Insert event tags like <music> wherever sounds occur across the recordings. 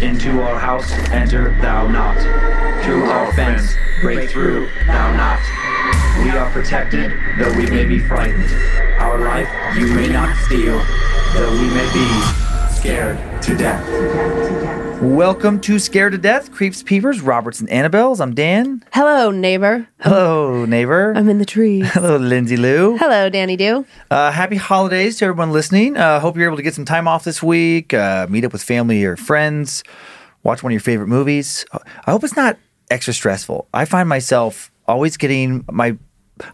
Into our house enter thou not. Through our fence break through thou not. We are protected, though we may be frightened. Our life you may not steal, though we may be scared to death. Welcome to Scared to Death, Creeps, Peepers, Roberts, and Annabelles. I'm Dan. Hello, neighbor. Hello, neighbor. I'm in the tree. <laughs> Hello, Lindsay Lou. Hello, Danny Doo. Uh, happy holidays to everyone listening. Uh, hope you're able to get some time off this week, uh, meet up with family or friends, watch one of your favorite movies. I hope it's not extra stressful. I find myself always getting my.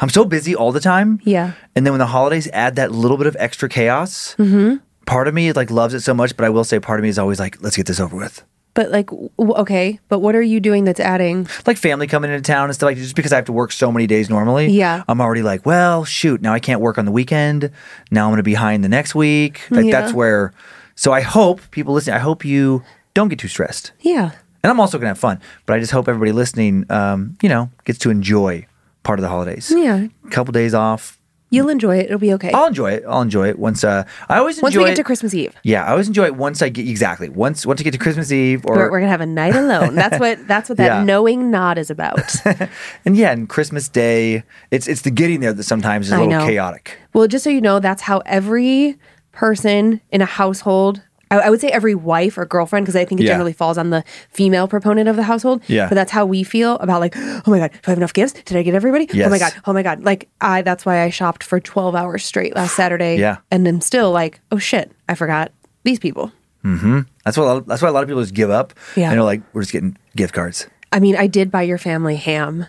I'm so busy all the time. Yeah. And then when the holidays add that little bit of extra chaos, Mm-hmm. Part of me like loves it so much, but I will say part of me is always like, let's get this over with. But like, w- okay, but what are you doing that's adding? like family coming into town and stuff like just because I have to work so many days normally. Yeah. I'm already like, well, shoot, now I can't work on the weekend. Now I'm going to be behind the next week. Like Yeah. that's where. So I hope people listening. I hope you don't get too stressed. Yeah. And I'm also going to have fun. But I just hope everybody listening, um, you know, gets to enjoy part of the holidays. Yeah. A couple days off. You'll enjoy it. It'll be okay. I'll enjoy it. I'll enjoy it once. Uh, I always enjoy Once we get it- to Christmas Eve, Yeah, I always enjoy it once I get exactly once once I get to Christmas Eve or we're, we're gonna have a night alone. That's what that's what that Yeah. knowing nod is about. <laughs> and yeah, and Christmas Day. It's it's the getting there that sometimes is a I little know. chaotic. well, just so you know, that's how every person in a household. I, I would say every wife or girlfriend, because I think it Yeah. generally falls on the female proponent of the household. Yeah. But that's how we feel about like, oh my god, do I have enough gifts? Did I get everybody? Oh my Yes. god, oh my god. Like I, that's why I shopped for twelve hours straight last Saturday. <sighs> Yeah. And I'm still like, oh shit, I forgot these people. Mm-hmm. That's what a lot- that's why a lot of people just give up. Yeah. and they're like, we're just getting gift cards. I mean, I did buy your family ham.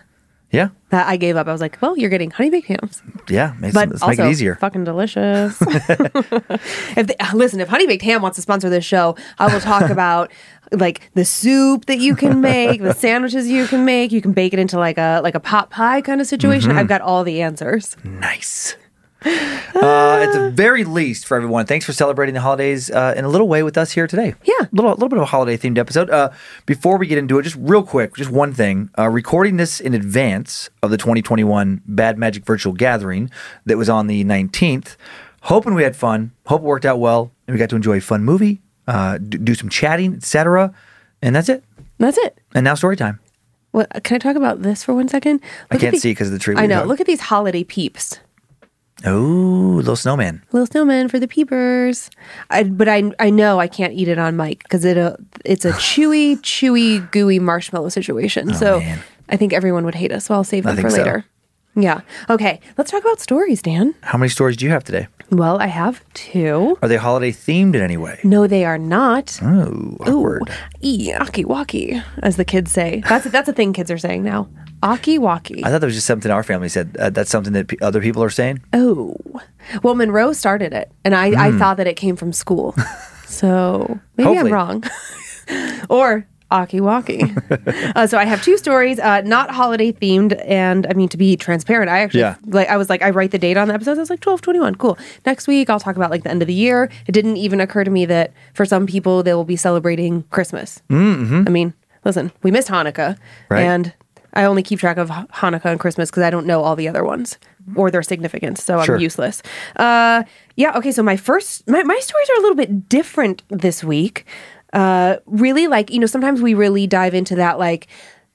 Yeah, That I gave up. I was like, well, you're getting honey baked hams, yeah. Makes, but let's also make it easier. fucking delicious. <laughs> <laughs> if they, listen, if honey baked ham wants to sponsor this show, I will talk <laughs> about like the soup that you can make, the sandwiches you can make. You can bake it into like a like a pot pie kind of situation. Mm-hmm. I've got all the answers. Nice. Uh, at the very least, for everyone, thanks for celebrating the holidays uh, in a little way with us here today. Yeah. a little, little bit of a holiday themed episode. Uh, before we get into it, just real quick, just one thing. Uh, recording this in advance of the 2021 Bad Magic Virtual Gathering that was on the 19th. Hoping we had fun. Hope it worked out well, and we got to enjoy a fun movie, uh, do, do some chatting, etc. And that's it. That's it. And now story time. What, can I talk about this for one second? I Look at can't the- see because of the tree. I know. Look at these holiday peeps. Oh, little snowman. Little snowman for the peepers. I, but I I know I can't eat it on mic because it uh, it's a <sighs> chewy, chewy, gooey marshmallow situation. so Oh, man. I think everyone would hate us. So I'll save I them for think so. later. Yeah. Okay. Let's talk about stories, Dan. How many stories do you have today? Well, I have two. Are they holiday themed in any way? No, they are not. Oh, Ooh, awkward. aki waki, as the kids say. That's that's a thing kids are saying now. Aki waki. I thought that was just something our family said. Uh, that's something that p- other people are saying. Oh, well, Monroe started it, and I, I thought that it came from school. <laughs> So maybe Hmm. Hopefully. I'm wrong. <laughs> or Aki Waki. <laughs> uh, so I have two stories, uh, not holiday themed, and I mean to be transparent, I actually Yeah. like I was like I write the date on the episodes. I was like twelve twenty one, cool. Next week I'll talk about like the end of the year. It didn't even occur to me that for some people they will be celebrating Christmas. Mm-hmm. I mean. listen, we missed Hanukkah, Right. and I only keep track of Hanukkah and Christmas because I don't know all the other ones or their significance, so Sure. I'm useless. Uh, yeah, okay. So my first, my my stories are a little bit different this week. Uh, really, like you know, sometimes we really dive into that like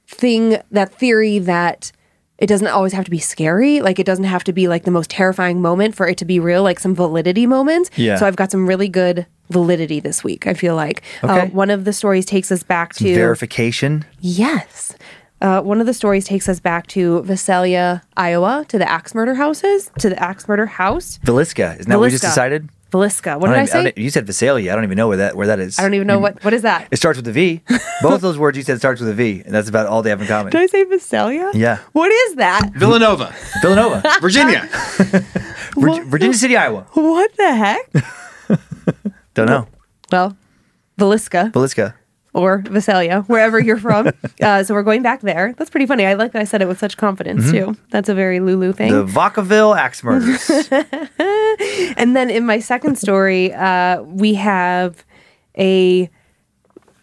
thing, that theory that it doesn't always have to be scary. Like it doesn't have to be like the most terrifying moment for it to be real. Like some validity moments. Yeah. So I've got some really good validity this week. I feel like uh, one of the stories takes us back to Verification. Yes. Uh, one of the stories takes us back to Visalia, Iowa, to the axe murder houses, to the axe murder house. Villisca. Isn't that what we just Villisca. decided? Villisca. What did I don't even- say? don't- you said Visalia. I don't even know where that where that is. I don't even know what. What is that? It starts with a V. <laughs> Both those words you said starts with a V, and that's about all they have in common. Did I say Visalia? Yeah. What is that? Villanova, Villanova, <laughs> Virginia. <laughs> Virg- Virginia City, Iowa. What the heck? Don't know. well, Villisca Villisca. Or Visalia, wherever you're from. <laughs> uh, so we're going back there. That's pretty funny. I like that I said it with such confidence too. That's a very Lulu thing. The Vacaville axe <laughs> murders. And then in my second story, uh, we have a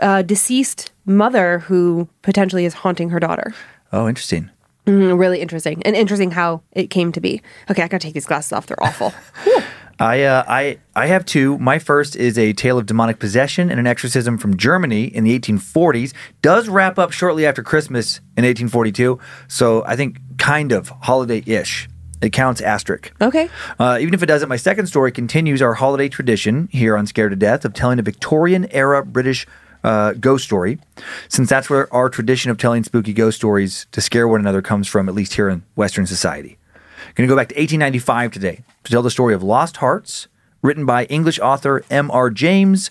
uh, deceased mother who potentially is haunting her daughter. oh, interesting. Mm, really interesting, and interesting how it came to be. Okay, I gotta take these glasses off; they're awful. <laughs> I, uh, I, I have two. My first is a tale of demonic possession and an exorcism from Germany in the 1840s. Does wrap up shortly after Christmas in 1842, so I think kind of holiday-ish. It counts asterisk. Okay. Uh, even if it doesn't, my second story continues our holiday tradition here on Scared to Death of telling a Victorian era British uh, ghost story, since that's where our tradition of telling spooky ghost stories to scare one another comes from, at least here in Western society. Going to go back to 1895 today to tell the story of Lost Hearts, written by English author M.R. James,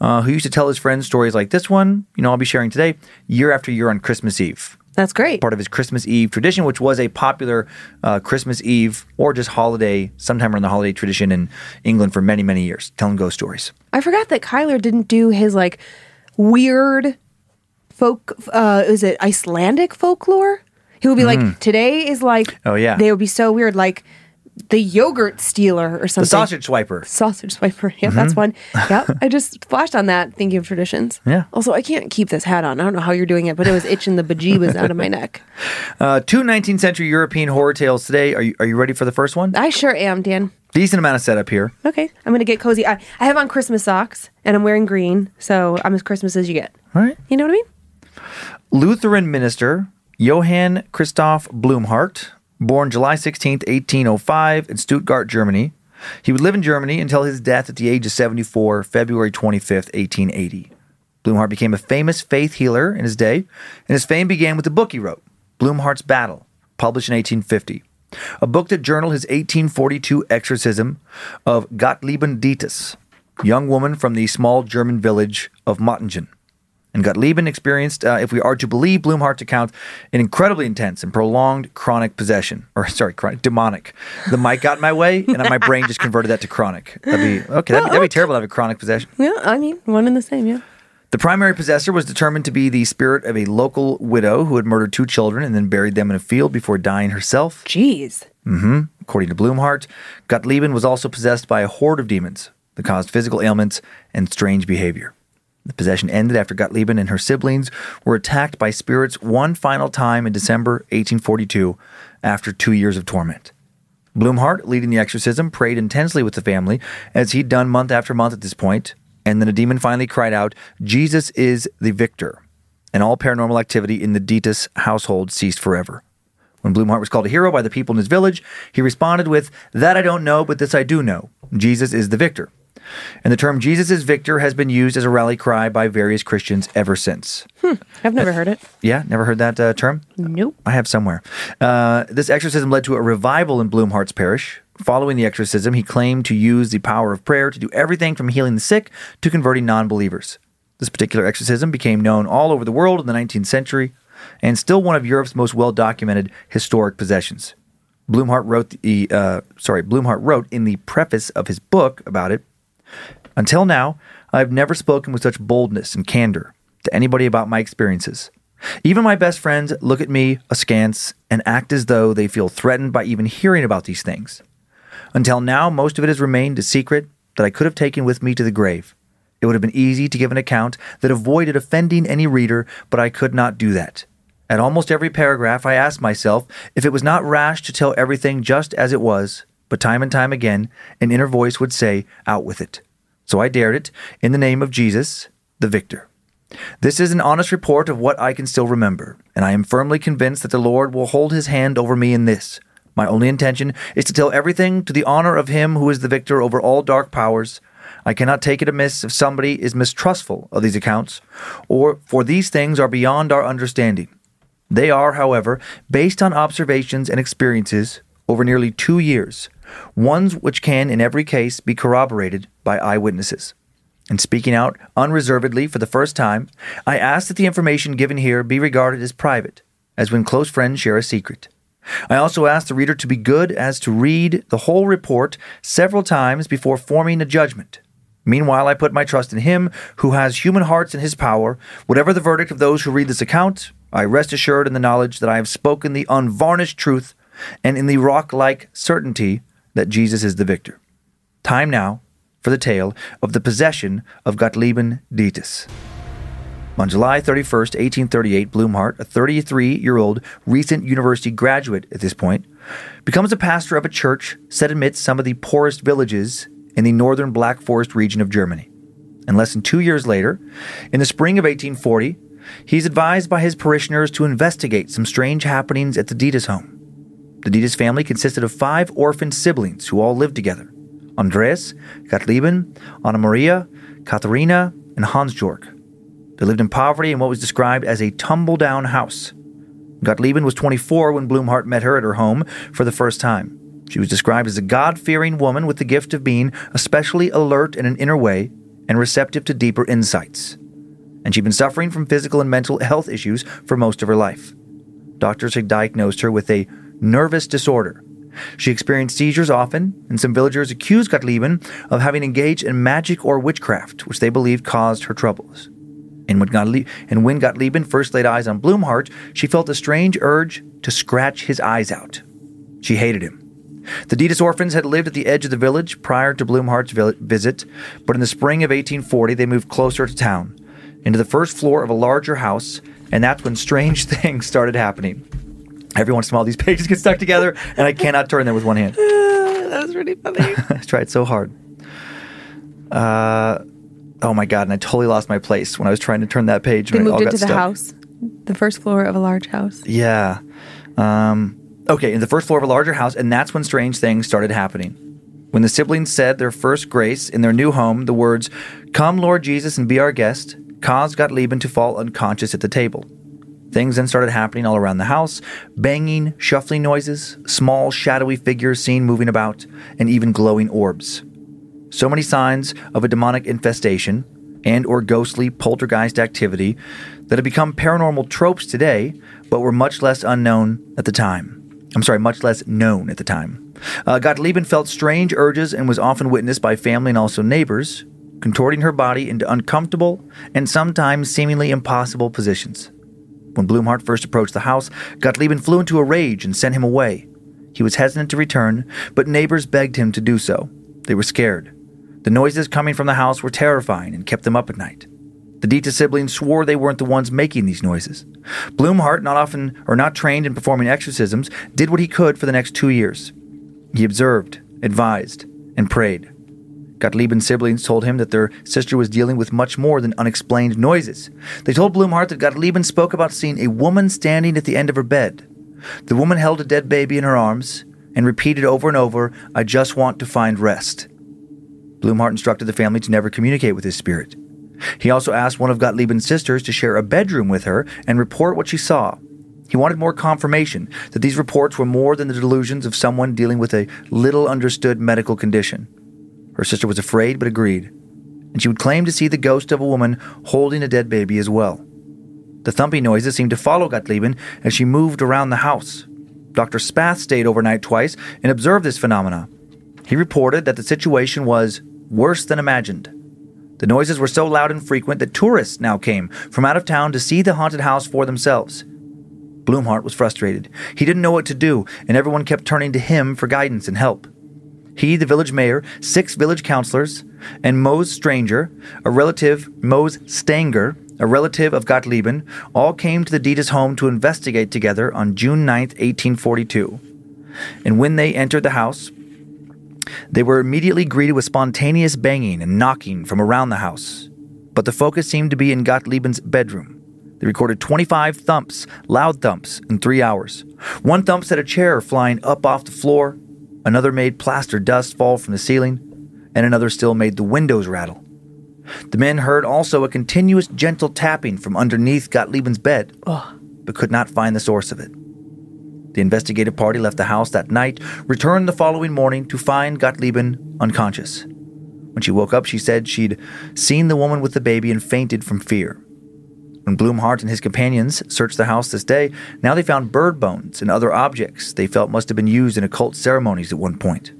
uh, who used to tell his friends stories like this one, you know, I'll be sharing today, year after year on Christmas Eve That's great. part of his Christmas Eve tradition, which was a popular uh, Christmas Eve or just holiday, sometime around the holiday tradition in England for many, many years, telling ghost stories. I forgot that Kyler didn't do his like weird folk. Uh, is it Icelandic folklore? He would be like, today is like. Mm. Oh, yeah. They would be so weird, like the yogurt stealer or something. The sausage swiper. Sausage swiper. <laughs> Yeah, that's one. Yeah, <laughs> I just flashed on that thinking of traditions. Yeah. Also, I can't keep this hat on. I don't know how you're doing it, but it was itching the bejeebas out of my neck. <laughs> Uh, two 19th century European horror tales today. Are you, are you ready for the first one? I sure am, Dan. Decent amount of setup here. Okay, I'm gonna get cozy. I, I have on Christmas socks and I'm wearing green, so I'm as Christmas as you get. All right. You know what I mean? Lutheran minister Johann Christoph Blumhardt, born July 16th, 1805, in Stuttgart, Germany. He would live in Germany until his death at the age of 74, February 25th, 1880. Blumhardt became a famous faith healer in his day, and his fame began with the book he wrote, Blumhardt's Battle, published in 1850. A book that journaled his 1842 exorcism of Gottliebin Dittus, young woman from the small German village of Mottingen and Gottliebin experienced, uh, if we are to believe Blumhardt's account, an incredibly intense and prolonged chronic possession. Or, <laughs> sorry, chronic, demonic. The mic got in my way, and my brain just converted that to chronic. That'd be, okay, that'd be, that'd be terrible to have a chronic possession. Yeah, I mean, one and the same, yeah. The primary possessor was determined to be the spirit of a local widow who had murdered two children and then buried them in a field before dying herself. Jeez. Mm-hmm. According to Blumhardt, Gottliebin was also possessed by a horde of demons that caused physical ailments and strange behavior. The possession ended after Gottliebin and her siblings were attacked by spirits one final time in December 1842 after two years of torment. Blumhardt, leading the exorcism, prayed intensely with the family, as he'd done month after month at this point, and then a demon finally cried out, Jesus is the victor. And all paranormal activity in the Dittus household ceased forever. When Blumhardt was called a hero by the people in his village, he responded with, That I don't know, but this I do know. Jesus is the victor. And the term Jesus is victor has been used as a rally cry by various Christians ever since. I've never heard it. Yeah, never heard that uh, term? Nope. I have somewhere. Uh, this exorcism led to a revival in Blumhardt's parish. Following the exorcism, he claimed to use the power of prayer to do everything from healing the sick to converting non believers. This particular exorcism became known all over the world in the 19th century and still one of Europe's most well documented historic possessions. Blumhardt wrote the uh, sorry Blumhardt wrote in the preface of his book about it. Until now, I have never spoken with such boldness and candor to anybody about my experiences. Even my best friends look at me askance and act as though they feel threatened by even hearing about these things. Until now, most of it has remained a secret that I could have taken with me to the grave. It would have been easy to give an account that avoided offending any reader, but I could not do that. At almost every paragraph, I asked myself if it was not rash to tell everything just as it was, but time and time again, an inner voice would say, Out with it. So I dared it, in the name of Jesus, the victor. This is an honest report of what I can still remember, and I am firmly convinced that the Lord will hold his hand over me in this. My only intention is to tell everything to the honor of him who is the victor over all dark powers. I cannot take it amiss if somebody is mistrustful of these accounts, or for these things are beyond our understanding. They are, however, based on observations and experiences over nearly two years, ones which can, in every case, be corroborated by eyewitnesses. And speaking out unreservedly for the first time, I ask that the information given here be regarded as private, as when close friends share a secret. I also ask the reader to be good as to read the whole report several times before forming a judgment. Meanwhile, I put my trust in Him who has human hearts in His power. Whatever the verdict of those who read this account, I rest assured in the knowledge that I have spoken the unvarnished truth and in the rock like certainty that Jesus is the victor. Time now for the tale of the possession of Gottliebin Dietz. On July 31, 1838, Blumhardt, a 33 year old recent university graduate at this point, becomes a pastor of a church set amidst some of the poorest villages in the northern Black Forest region of Germany. And less than two years later, in the spring of 1840, he's advised by his parishioners to investigate some strange happenings at the Dietz home. The Dietz family consisted of five orphaned siblings who all lived together Andreas, Gottliebin, Anna Maria, Katharina, and Hans Georg. They lived in poverty in what was described as a tumble down house. Gottliebin was 24 when Blumhardt met her at her home for the first time. She was described as a God fearing woman with the gift of being especially alert in an inner way and receptive to deeper insights. And she'd been suffering from physical and mental health issues for most of her life. Doctors had diagnosed her with a nervous disorder. She experienced seizures often, and some villagers accused Gottliebin of having engaged in magic or witchcraft, which they believed caused her troubles. And when, Gottlieb, and when Gottliebin first laid eyes on Blumhardt, she felt a strange urge to scratch his eyes out. She hated him. The Dietz orphans had lived at the edge of the village prior to Blumhardt's visit, but in the spring of 1840 they moved closer to town, into the first floor of a larger house, and that's when strange <laughs> things started happening. Every once in a while, these <laughs> pages get stuck together, and I cannot turn them with one hand. <sighs> that was really funny. <laughs> I tried so hard. Uh, oh my god! And I totally lost my place when I was trying to turn that page. They it moved into the stuck. house, the first floor of a large house. Yeah. Um, okay, in the first floor of a larger house, and that's when strange things started happening. When the siblings said their first grace in their new home, the words, Come, Lord Jesus, and be our guest, caused Gottliebin to fall unconscious at the table. Things then started happening all around the house banging, shuffling noises, small, shadowy figures seen moving about, and even glowing orbs. So many signs of a demonic infestation and or ghostly poltergeist activity that have become paranormal tropes today, but were much less unknown at the time. I'm sorry, much less known at the time. Uh, Gottliebin felt strange urges and was often witnessed by family and also neighbors, contorting her body into uncomfortable and sometimes seemingly impossible positions. When Blumhardt first approached the house, Gottliebin flew into a rage and sent him away. He was hesitant to return, but neighbors begged him to do so. They were scared. The noises coming from the house were terrifying and kept them up at night. The Dietz siblings swore they weren't the ones making these noises. Blumhardt, not often or not trained in performing exorcisms, did what he could for the next two years. He observed, advised, and prayed. Gottliebin's siblings told him that their sister was dealing with much more than unexplained noises. They told Blumhardt that Gottliebin spoke about seeing a woman standing at the end of her bed. The woman held a dead baby in her arms and repeated over and over, I just want to find rest. Blumhardt instructed the family to never communicate with his spirit. He also asked one of Gottliebin's sisters to share a bedroom with her and report what she saw. He wanted more confirmation that these reports were more than the delusions of someone dealing with a little understood medical condition. Her sister was afraid but agreed, and she would claim to see the ghost of a woman holding a dead baby as well. The thumping noises seemed to follow Gottliebin as she moved around the house. Dr. Spath stayed overnight twice and observed this phenomena. He reported that the situation was worse than imagined. The noises were so loud and frequent that tourists now came from out of town to see the haunted house for themselves. Blumhardt was frustrated. He didn't know what to do, and everyone kept turning to him for guidance and help. He, the village mayor, six village councilors, and Mose Stranger, a relative, Mose Stanger, a relative of Gottliebin, all came to the Dittus home to investigate together on June 9, 1842. And when they entered the house, they were immediately greeted with spontaneous banging and knocking from around the house. But the focus seemed to be in Gottliebin's bedroom. They recorded 25 thumps, loud thumps, in three hours. One thump set a chair flying up off the floor, another made plaster dust fall from the ceiling, and another still made the windows rattle. The men heard also a continuous gentle tapping from underneath Gottliebin's bed, but could not find the source of it. The investigative party left the house that night, returned the following morning to find Gottliebin unconscious. When she woke up, she said she'd seen the woman with the baby and fainted from fear. When Blumhardt and his companions searched the house this day, now they found bird bones and other objects they felt must have been used in occult ceremonies at one point.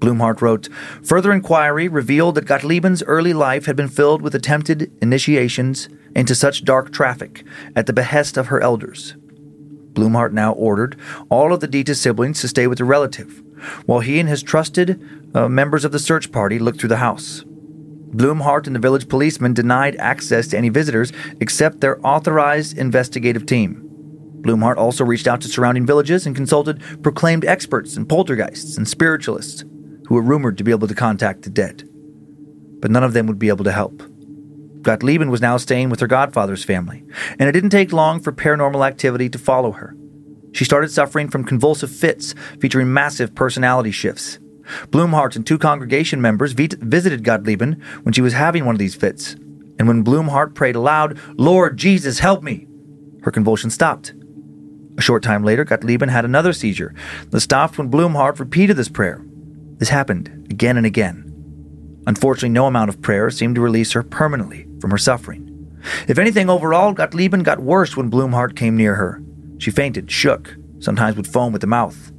Blumhardt wrote, Further inquiry revealed that Gottliebin's early life had been filled with attempted initiations into such dark traffic at the behest of her elders. Blumhardt now ordered all of the Dita siblings to stay with a relative, while he and his trusted uh, members of the search party looked through the house. Blumhardt and the village policeman denied access to any visitors except their authorized investigative team. Blumhardt also reached out to surrounding villages and consulted proclaimed experts and poltergeists and spiritualists who were rumored to be able to contact the dead. But none of them would be able to help. Gottliebin was now staying with her godfather's family, and it didn't take long for paranormal activity to follow her. She started suffering from convulsive fits featuring massive personality shifts. Blumhardt and two congregation members visited Gottliebin when she was having one of these fits, and when Blumhardt prayed aloud, Lord Jesus, help me, her convulsion stopped. A short time later, Gottliebin had another seizure that stopped when Blumhardt repeated this prayer. This happened again and again. Unfortunately, no amount of prayer seemed to release her permanently from her suffering. If anything, overall, Gottliebin got worse when Blumhardt came near her. She fainted, shook, sometimes would foam at the mouth.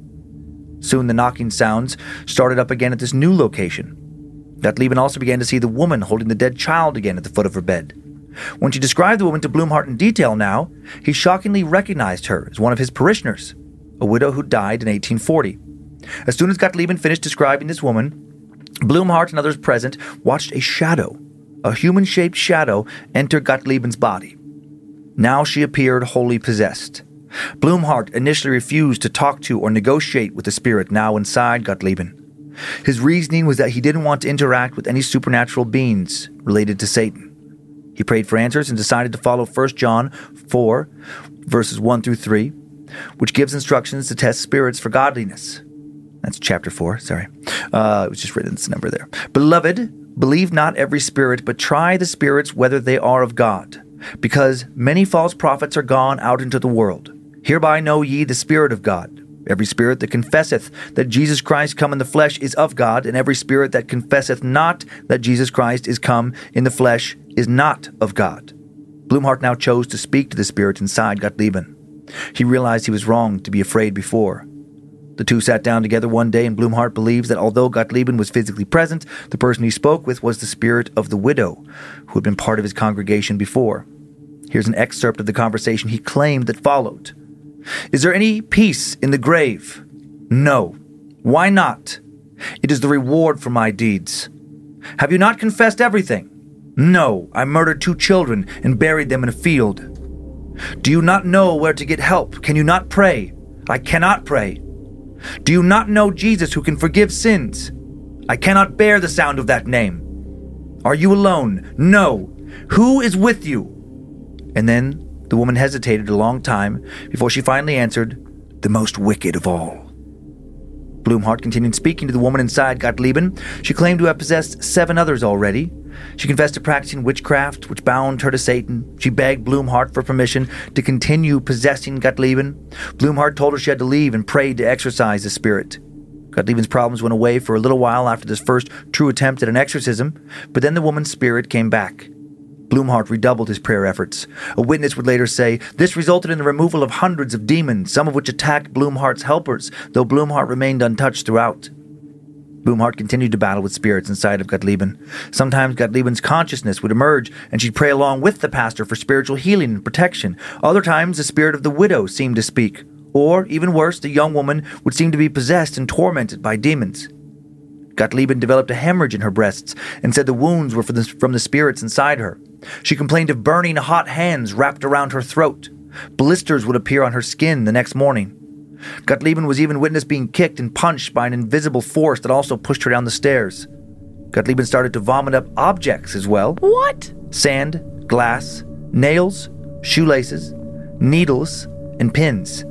Soon the knocking sounds started up again at this new location. Gottliebin also began to see the woman holding the dead child again at the foot of her bed. When she described the woman to Blumhardt in detail now, he shockingly recognized her as one of his parishioners, a widow who died in 1840. As soon as Gottliebin finished describing this woman, Blumhardt and others present watched a shadow, a human shaped shadow, enter Gottliebin's body. Now she appeared wholly possessed. Blumhardt initially refused to talk to or negotiate with the spirit now inside Gottliebin. His reasoning was that he didn't want to interact with any supernatural beings related to Satan. He prayed for answers and decided to follow 1 John 4, verses 1 through 3, which gives instructions to test spirits for godliness. That's chapter 4, sorry. Uh, it was just written this number there. Beloved, believe not every spirit, but try the spirits whether they are of God, because many false prophets are gone out into the world. Hereby know ye the Spirit of God. Every spirit that confesseth that Jesus Christ come in the flesh is of God, and every spirit that confesseth not that Jesus Christ is come in the flesh is not of God. Blumhardt now chose to speak to the spirit inside Gottliebin. He realized he was wrong to be afraid before. The two sat down together one day, and Blumhardt believes that although Gottliebin was physically present, the person he spoke with was the spirit of the widow, who had been part of his congregation before. Here's an excerpt of the conversation he claimed that followed. Is there any peace in the grave? No. Why not? It is the reward for my deeds. Have you not confessed everything? No, I murdered two children and buried them in a field. Do you not know where to get help? Can you not pray? I cannot pray. Do you not know Jesus who can forgive sins? I cannot bear the sound of that name. Are you alone? No. Who is with you? And then the woman hesitated a long time before she finally answered, The most wicked of all. Blumhardt continued speaking to the woman inside Gottliebin. She claimed to have possessed seven others already. She confessed to practicing witchcraft, which bound her to Satan. She begged Blumhardt for permission to continue possessing Gottliebin. Blumhardt told her she had to leave and prayed to exorcise the spirit. Gottliebin's problems went away for a little while after this first true attempt at an exorcism, but then the woman's spirit came back. Blumhardt redoubled his prayer efforts. A witness would later say, This resulted in the removal of hundreds of demons, some of which attacked Blumhardt's helpers, though Blumhardt remained untouched throughout. Blumhardt continued to battle with spirits inside of Gottliebin. Sometimes Gottliebin's consciousness would emerge, and she'd pray along with the pastor for spiritual healing and protection. Other times, the spirit of the widow seemed to speak. Or, even worse, the young woman would seem to be possessed and tormented by demons. Gottliebin developed a hemorrhage in her breasts and said the wounds were from the, from the spirits inside her. She complained of burning hot hands wrapped around her throat. Blisters would appear on her skin the next morning. Gottliebin was even witnessed being kicked and punched by an invisible force that also pushed her down the stairs. Gottliebin started to vomit up objects as well What? sand, glass, nails, shoelaces, needles, and pins.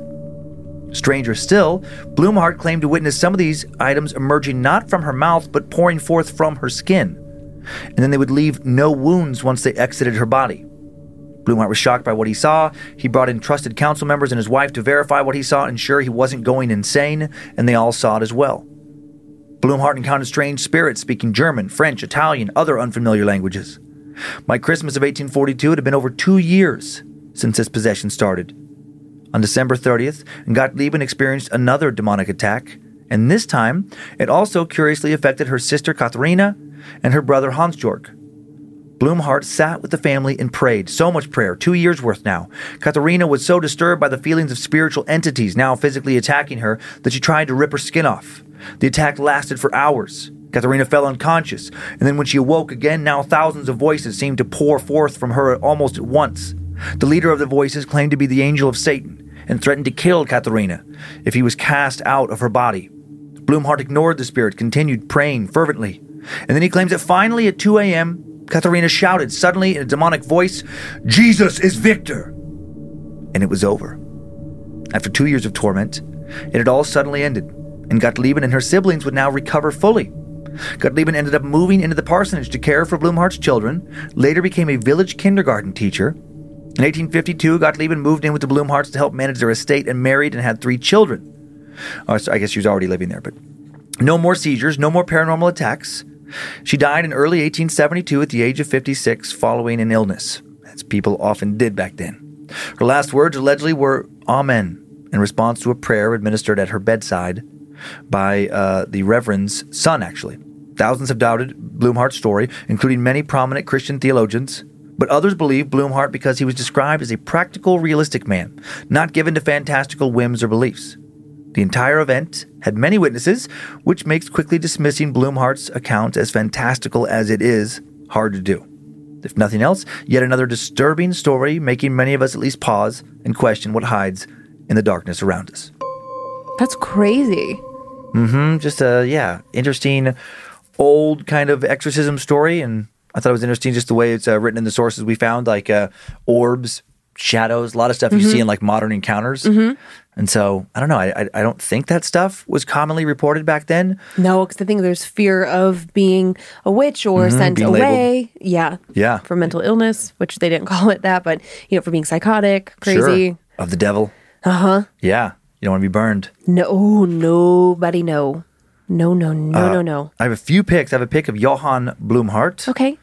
Stranger still, Blumhardt claimed to witness some of these items emerging not from her mouth but pouring forth from her skin. And then they would leave no wounds once they exited her body. Blumhardt was shocked by what he saw. He brought in trusted council members and his wife to verify what he saw and ensure he wasn't going insane, and they all saw it as well. Blumhardt encountered strange spirits speaking German, French, Italian, other unfamiliar languages. By Christmas of 1842, it had been over two years since this possession started. On December 30th, Gottliebin experienced another demonic attack, and this time it also curiously affected her sister Katharina and her brother Hans Georg. Blumhardt sat with the family and prayed. So much prayer, two years worth now. Katharina was so disturbed by the feelings of spiritual entities now physically attacking her that she tried to rip her skin off. The attack lasted for hours. Katharina fell unconscious, and then when she awoke again, now thousands of voices seemed to pour forth from her almost at once. The leader of the voices claimed to be the angel of Satan and threatened to kill Katharina if he was cast out of her body. Blumhardt ignored the spirit, continued praying fervently. And then he claims that finally at 2 a.m., Katharina shouted suddenly in a demonic voice, Jesus is victor! And it was over. After two years of torment, it had all suddenly ended, and Gottliebin and her siblings would now recover fully. Gottliebin ended up moving into the parsonage to care for Blumhardt's children, later became a village kindergarten teacher. In 1852, Gottliebin moved in with the Blumhardts to help manage their estate and married and had three children. Oh, so I guess she was already living there, but no more seizures, no more paranormal attacks. She died in early 1872 at the age of 56 following an illness, as people often did back then. Her last words allegedly were Amen in response to a prayer administered at her bedside by uh, the Reverend's son, actually. Thousands have doubted Blumhardt's story, including many prominent Christian theologians. But others believe Blumhardt because he was described as a practical, realistic man, not given to fantastical whims or beliefs. The entire event had many witnesses, which makes quickly dismissing Blumhardt's account as fantastical as it is hard to do. If nothing else, yet another disturbing story making many of us at least pause and question what hides in the darkness around us. That's crazy. Mm hmm Just a, yeah, interesting old kind of exorcism story. And I thought it was interesting just the way it's uh, written in the sources we found, like uh, orbs, shadows, a lot of stuff you see in like modern encounters. And so I don't know. I, I I don't think that stuff was commonly reported back then. No, because I think there's fear of being a witch or sent Mm-hmm, being away. Yeah. Yeah. For mental illness, which they didn't <laughs> call it that, but you know, for being psychotic, crazy. Sure. Of the devil. Uh huh. Yeah. You don't want to be burned. No, nobody no. No, no, no, Uh, no, no. I have a few pics. I have a pic of Johann Blumhardt. Okay.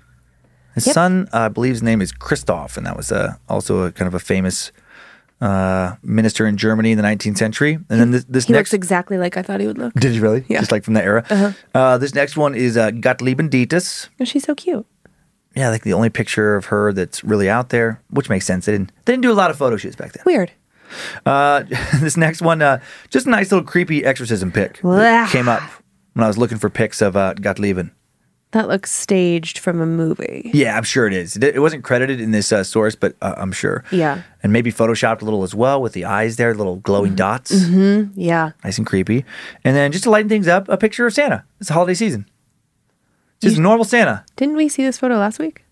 His Yep. son, uh, I believe his name is Christoph, and that was uh, also a kind of a famous uh, minister in Germany in the 19th century. And then this, this He next. looks exactly like I thought he would look. did you really? Yeah. Just like from that era. Uh-huh. this next one is uh, Gottliebin Dittus. Oh, she's so cute. Yeah, like the only picture of her that's really out there, which makes sense. They didn't, they didn't do a lot of photo shoots back then. Weird. Uh, <laughs> this next one, uh, just a nice little creepy exorcism pic that came up when I was looking for pics of uh, Gottliebin. That looks staged from a movie. Yeah, I'm sure it is. It it wasn't credited in this uh, source, but uh, I'm sure. Yeah. And maybe photoshopped a little as well with the eyes there, little glowing dots. Mm-hmm. Yeah. Nice and creepy. And then just to lighten things up, a picture of Santa. It's the holiday season. Just normal Santa. Didn't we see this photo last week?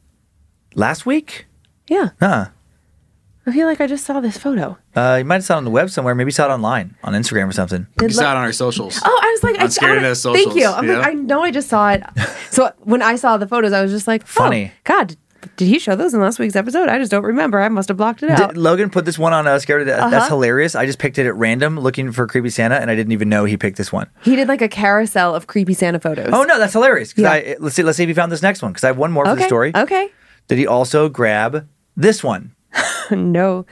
Last week? Yeah. Huh. I feel like I just saw this photo. Uh, you might have saw it on the web somewhere. Maybe saw it online on Instagram or something. Did We saw it on our socials. Oh, I was like, I, On Scared I, of Thank you. I'm yeah. like, I know I just saw it. so when I saw the photos, I was just like, oh, Funny. God, did he show those in last week's episode? I just don't remember. I must have blocked it out. Did Logan put this one on uh, Scared of Death. Uh-huh. That's hilarious. I just picked it at random looking for Creepy Santa, and I didn't even know he picked this one. he did like a carousel of creepy Santa photos. Oh no, that's hilarious. 'Cause Yeah. I, let's see. Let's see if he found this next one because I have one more for okay. the story. Okay. Did he also grab this one? <laughs> no,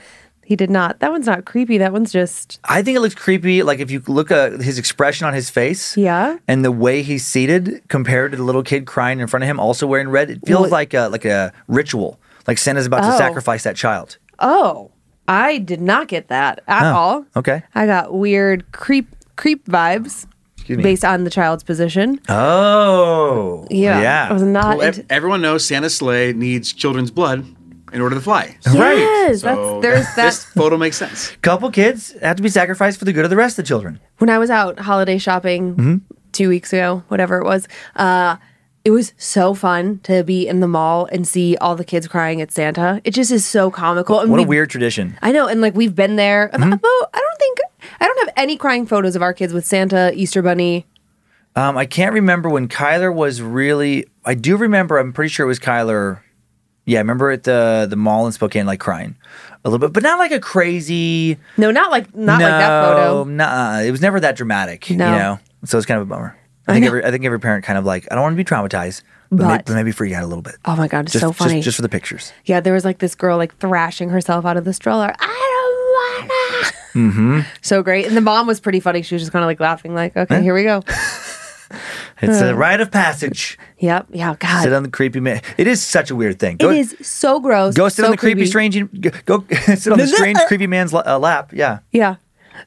he did not. That one's not creepy. That one's just I think it looks creepy. Like if you look at his expression on his face, Yeah. and the way he's seated compared to the little kid crying in front of him, also wearing red, it feels Well- like a like a ritual. Like Santa's about to Oh. sacrifice that child. oh, I did not get that at Oh, all. okay. I got weird creep creep vibes. Based on the child's position. Oh. Yeah, Yeah. I was not. Well, ev- into- everyone knows Santa's sleigh needs children's blood in order to fly. Right. Yes, So that's there's that. this photo makes sense. Couple kids have to be sacrificed for the good of the rest of the children. when I was out holiday shopping Mm-hmm. two weeks ago, whatever it was, uh, it was so fun to be in the mall and see all the kids crying at Santa. It just is so comical. And What a we- weird tradition. I know, and like we've been there. Mm-hmm. Although I don't think I don't have any crying photos of our kids with Santa, Easter Bunny. Um, I can't remember when Kyler was really. I do remember. I'm pretty sure it was Kyler. Yeah, I remember at the the mall in Spokane, like crying a little bit, but not like a crazy. No, not like not no, like that photo. Nah, it was never that dramatic. No. You know, so it's kind of a bummer. I think every I think every parent kind of like I don't want to be traumatized, but, may- But- but maybe freak out a little bit. Oh my god, it's just, so funny. Just, just for the pictures. yeah, there was like this girl like thrashing herself out of the stroller. I don't wanna. Mm-hmm. <laughs> So great, and the mom was pretty funny. She was just kind of like laughing, like, "Okay, here we go." <laughs> It's a rite of passage. Yep. Yeah. God. Sit on the creepy man. It is such a weird thing. it is so gross. Go sit so on the creepy, strange. Go, go <laughs> sit on the strange, <laughs> creepy man's uh, lap. Yeah. Yeah.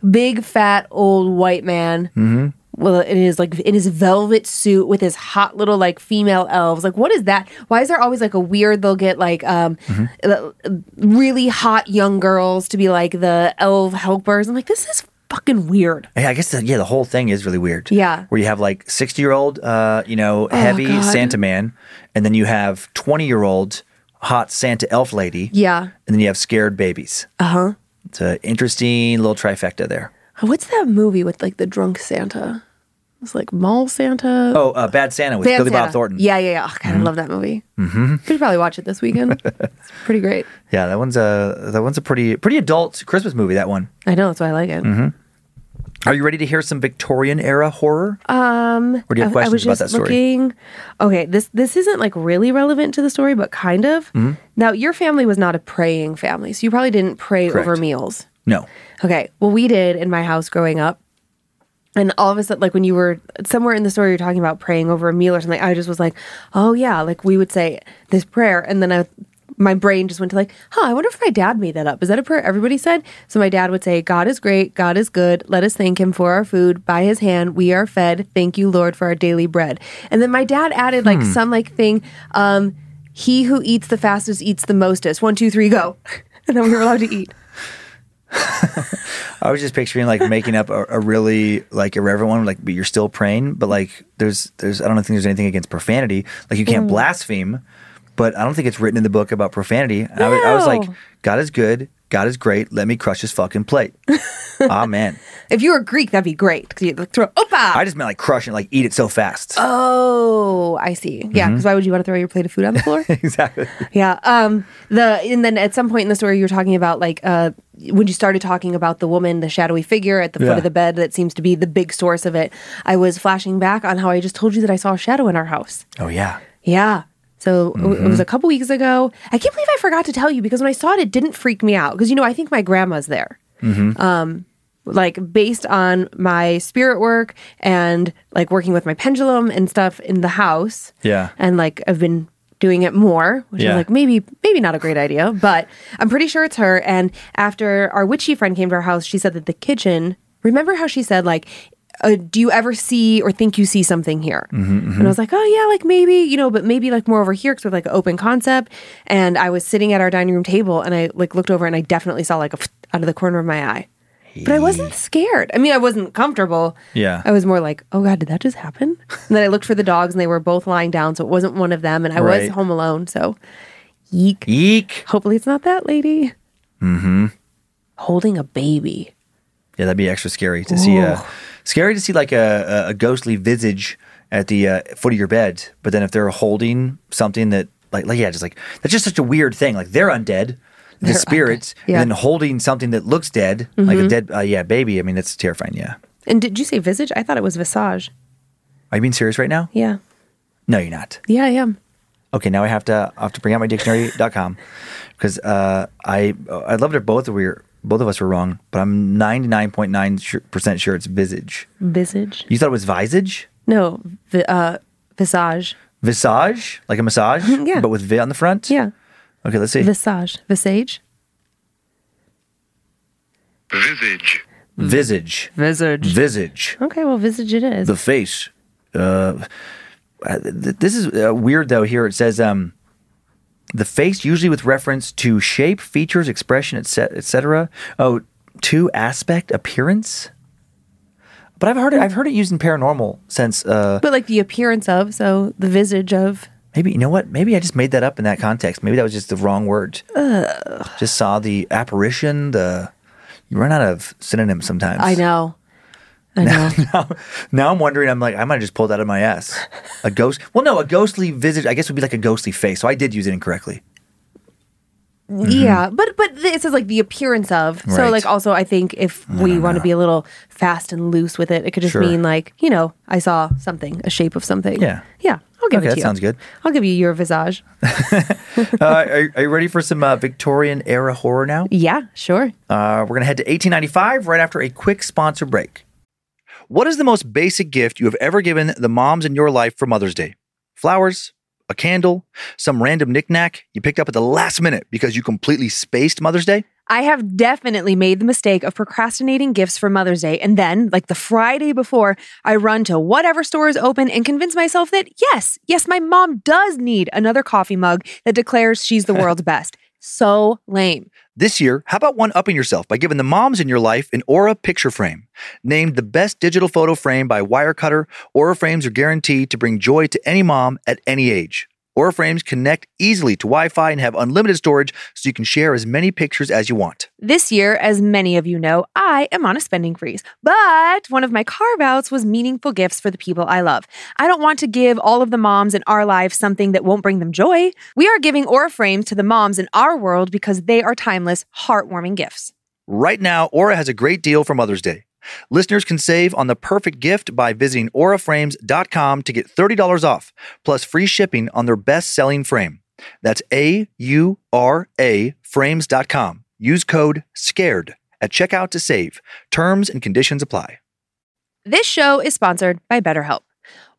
Big fat old white man. Mm-hmm. Well, in his like in his velvet suit with his hot little like female elves. Like, what is that? Why is there always like a weird? They'll get like um uh, really hot young girls to be like the elf helpers. I'm like, this is fucking weird. Yeah, I guess the, yeah, the whole thing is really weird. Yeah. where you have like sixty year old, uh, you know, heavy God. Santa man, and then you have twenty year old hot Santa elf lady. Yeah. and then you have scared babies. Uh huh. It's an interesting little trifecta there. What's that movie with like the drunk Santa? It's like Mall Santa. Oh, uh, Bad Santa with Bad Billy Santa. Bob Thornton. Yeah, yeah, yeah. Oh, God, I love that movie. Mm-hmm. Should probably watch it this weekend. <laughs> it's pretty great. yeah, that one's a that one's a pretty pretty adult Christmas movie. That one. I know that's why I like it. Mm-hmm. Are you ready to hear some Victorian era horror? Um, Or do you have I- I questions was about just that story? Looking, okay, this this isn't like really relevant to the story, but kind of. Mm-hmm. Now, your family was not a praying family, so you probably didn't pray over meals. No. Okay, well, we did in my house growing up. And all of a sudden, like when you were somewhere in the story, you're talking about praying over a meal or something. I just was like, oh yeah, like we would say this prayer, and then I, my brain just went to like, huh, I wonder if my dad made that up. Is that a prayer everybody said? So my dad would say, God is great, God is good. Let us thank Him for our food. By His hand we are fed. Thank you, Lord, for our daily bread. And then my dad added like some like thing, um, He who eats the fastest eats the mostest. One, two, three, go, <laughs> and then we were allowed to eat. <laughs> I was just picturing like making up a, a really like irreverent one, like but you're still praying, but like there's there's I don't think there's anything against profanity. Like you Mm. can't blaspheme, but I don't think it's written in the book about profanity. And I, was, I was like, God is good, God is great. Let me crush his fucking plate. <laughs> Amen. If you were Greek, that'd be great. Cause you'd like throw, opa! I just meant like crush it, like eat it so fast. Oh, I see. Yeah, Mm-hmm. because why would you want to throw your plate of food on the floor? <laughs> exactly. yeah. Um. The and then at some point in the story, you were talking about like uh when you started talking about the woman, the shadowy figure at the foot Yeah. of the bed that seems to be the big source of it. I was flashing back on how I just told you that I saw a shadow in our house. Oh yeah. Yeah. So it w- it Mm-hmm. was a couple weeks ago. I can't believe I forgot to tell you because when I saw it, it didn't freak me out because you know I think my grandma's there. Mm-hmm. Um, like based on my spirit work and like working with my pendulum and stuff in the house. Yeah. And like I've been doing it more, which Yeah. is like maybe maybe not a great idea, but I'm pretty sure it's her. And after our witchy friend came to our house, she said that the kitchen. Remember how she said like. Uh, do you ever see or think you see something here? Mm-hmm, And I was like, oh yeah, like maybe, you know, but maybe like more over here because we're like an open concept. And I was sitting at our dining room table and I like looked over and I definitely saw like a out of the corner of my eye. But I wasn't scared. I mean, I wasn't comfortable. Yeah. I was more like, oh God, did that just happen? And then I looked for the dogs and they were both lying down. So it wasn't one of them. And I Right. was home alone. So yeek. Eek. Hopefully it's not that lady. Mm-hmm. Holding a baby. Yeah, that'd be extra scary to see. Uh, scary to see like a, a, ghostly visage at the uh, foot of your bed. But then if they're holding something that like like yeah, just like that's just such a weird thing. Like they're undead, the They're spirits, undead, yeah. Mm-hmm. and then holding something that looks dead, like a dead uh, yeah baby. I mean, that's terrifying. Yeah. And did you say visage? I thought it was visage. Are you being serious right now? Yeah. No, you're not. Yeah, I am. Okay, now I have to I have to bring out my dictionary.com because uh, I I'd love it both we were, both of us were wrong, but I'm 99.9 percent sure it's visage. Visage. You thought it was visage? No, vi- uh, visage. Visage, like a massage, <laughs> Yeah. but with vi on the front. Yeah. Okay, let's see. Visage. Visage. Visage. Visage. Visage. Visage. Okay, well, visage it is. The face. Uh, uh, this is uh, weird though. Here it says um, the face usually with reference to shape, features, expression, etc. etc. Oh, to aspect, appearance. But I've heard it. I've heard it used in paranormal sense. Uh, but like the appearance of, so the visage of. maybe you know what? Maybe I just made that up in that context. Maybe that was just the wrong word. Just saw the apparition. The you run out of synonyms sometimes. I know. I know. <laughs> now, now I'm wondering. I'm like, I might have just pulled out of my ass. A ghost. Well, no, a ghostly visage. I guess would be like a ghostly face. So I did use it incorrectly. Yeah, but but it says like the appearance of. So Mm-hmm. Right. like also I think if we want to be a little fast and loose with it, it could just Sure. mean like you know I saw something, a shape of something. Yeah. yeah. I'll give Okay, it to that you. sounds good. I'll give you your visage. <laughs> Uh, are, are you ready for some uh, Victorian era horror now? Yeah, sure. Uh, we're gonna head to 1895 right after a quick sponsor break. What is the most basic gift you have ever given the moms in your life for Mother's Day? Flowers, a candle, some random knickknack you picked up at the last minute because you completely spaced Mother's Day? I have definitely made the mistake of procrastinating gifts for Mother's Day. And then, like the Friday before, I run to whatever store is open and convince myself that yes, yes, my mom does need another coffee mug that declares she's the world's <laughs> best. So lame. This year, how about one upping yourself by giving the moms in your life an Aura picture frame? Named the best digital photo frame by Wirecutter, Aura frames are guaranteed to bring joy to any mom at any age. Aura frames connect easily to Wi Fi and have unlimited storage so you can share as many pictures as you want. This year, as many of you know, I am on a spending freeze. But one of my carve outs was meaningful gifts for the people I love. I don't want to give all of the moms in our lives something that won't bring them joy. We are giving Aura frames to the moms in our world because they are timeless, heartwarming gifts. Right now, Aura has a great deal for Mother's Day. Listeners can save on the perfect gift by visiting auraframes.com to get $30 off, plus free shipping on their best selling frame. That's A U R A frames.com. Use code SCARED at checkout to save. Terms and conditions apply. This show is sponsored by BetterHelp.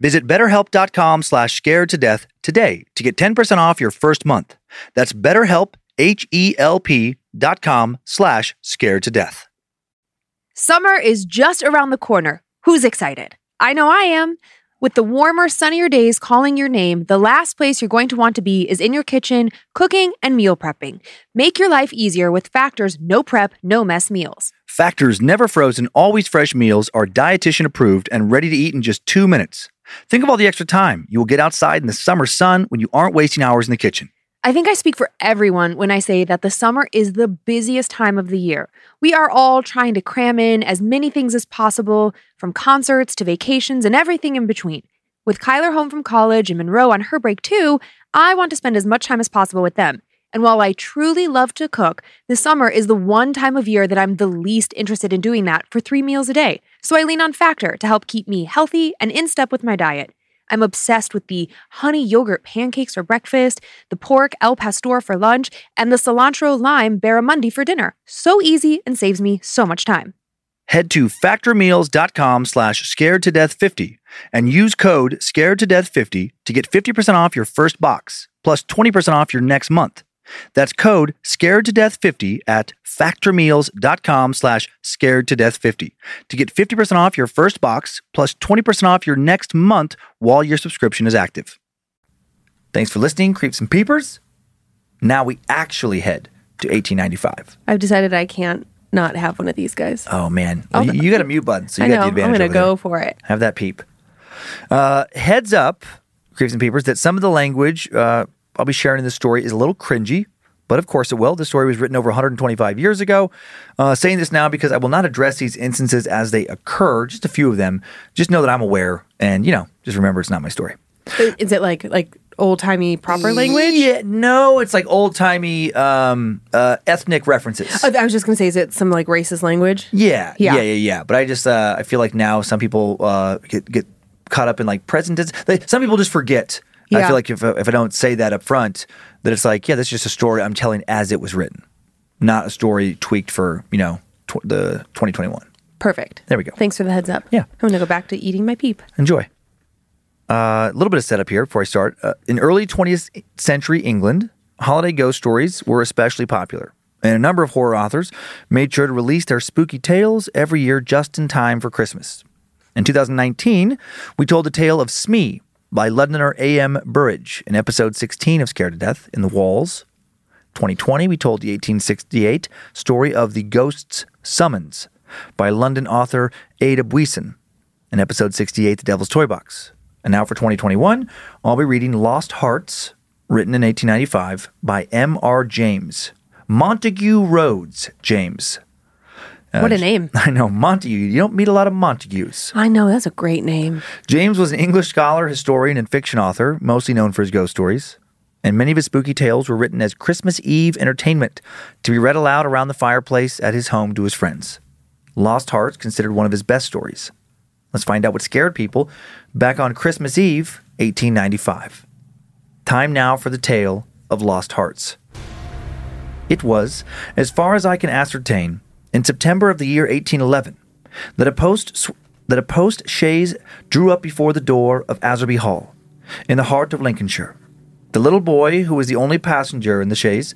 Visit betterhelp.com slash scared to death today to get 10% off your first month. That's betterhelp, H-E-L-P dot com slash scared to death. Summer is just around the corner. Who's excited? I know I am. With the warmer, sunnier days calling your name, the last place you're going to want to be is in your kitchen, cooking and meal prepping. Make your life easier with Factor's no prep, no mess meals. Factor's never frozen, always fresh meals are dietitian approved and ready to eat in just two minutes. Think of all the extra time you will get outside in the summer sun when you aren't wasting hours in the kitchen. I think I speak for everyone when I say that the summer is the busiest time of the year. We are all trying to cram in as many things as possible, from concerts to vacations and everything in between. With Kyler home from college and Monroe on her break too, I want to spend as much time as possible with them. And while I truly love to cook, the summer is the one time of year that I'm the least interested in doing that for three meals a day. So I lean on Factor to help keep me healthy and in step with my diet. I'm obsessed with the honey yogurt pancakes for breakfast, the pork El Pastor for lunch, and the cilantro lime barramundi for dinner. So easy and saves me so much time. Head to factormeals.com slash scared to death 50 and use code scared to death 50 to get 50% off your first box plus 20% off your next month. That's code scared to death 50 at factormeals.com slash scared to death 50 to get 50% off your first box plus 20% off your next month while your subscription is active. Thanks for listening, Creeps and Peepers. Now we actually head to 1895. I've decided I can't not have one of these guys. Oh man, well, you, you got a mute button, so you I got know. the I'm gonna go there. for it. Have that peep. Uh, heads up, Creeps and Peepers, that some of the language uh, I'll be sharing in this story is a little cringy, but of course it will. The story was written over 125 years ago. Uh, saying this now because I will not address these instances as they occur, just a few of them. Just know that I'm aware, and you know, just remember it's not my story. Is it like like old timey proper language? Yeah, no, it's like old timey um, uh, ethnic references. I I was just gonna say, is it some like racist language? Yeah, Yeah. yeah, yeah, yeah. But I just uh, I feel like now some people uh, get get caught up in like present tense. They, some people just forget. I feel like if if I don't say that up front, that it's like yeah, that's just a story I'm telling as it was written, not a story tweaked for you know tw- the 2021. Perfect. There we go. Thanks for the heads up. Yeah. I'm gonna go back to eating my peep. Enjoy. Uh, a little bit of setup here before I start. Uh, in early 20th century England, holiday ghost stories were especially popular, and a number of horror authors made sure to release their spooky tales every year just in time for Christmas. In 2019, we told the tale of Smee by Londoner A.M. Burrage in episode 16 of Scared to Death in the Walls. 2020, we told the 1868 story of the Ghost's Summons by London author Ada Buisson in episode 68, The Devil's Toy Box. And now for 2021, I'll be reading Lost Hearts, written in 1895 by M.R. James. Montague Rhodes James. Uh, what a name. <laughs> I know, Montague. You don't meet a lot of Montagues. I know that's a great name. James was an English scholar, historian, and fiction author, mostly known for his ghost stories. And many of his spooky tales were written as Christmas Eve entertainment to be read aloud around the fireplace at his home to his friends. Lost Hearts considered one of his best stories. Let's find out what scared people back on Christmas Eve, 1895. Time now for the tale of Lost Hearts. It was, as far as I can ascertain, in September of the year 1811 that a post that a post chaise drew up before the door of Aswarby Hall, in the heart of Lincolnshire. The little boy, who was the only passenger in the chaise,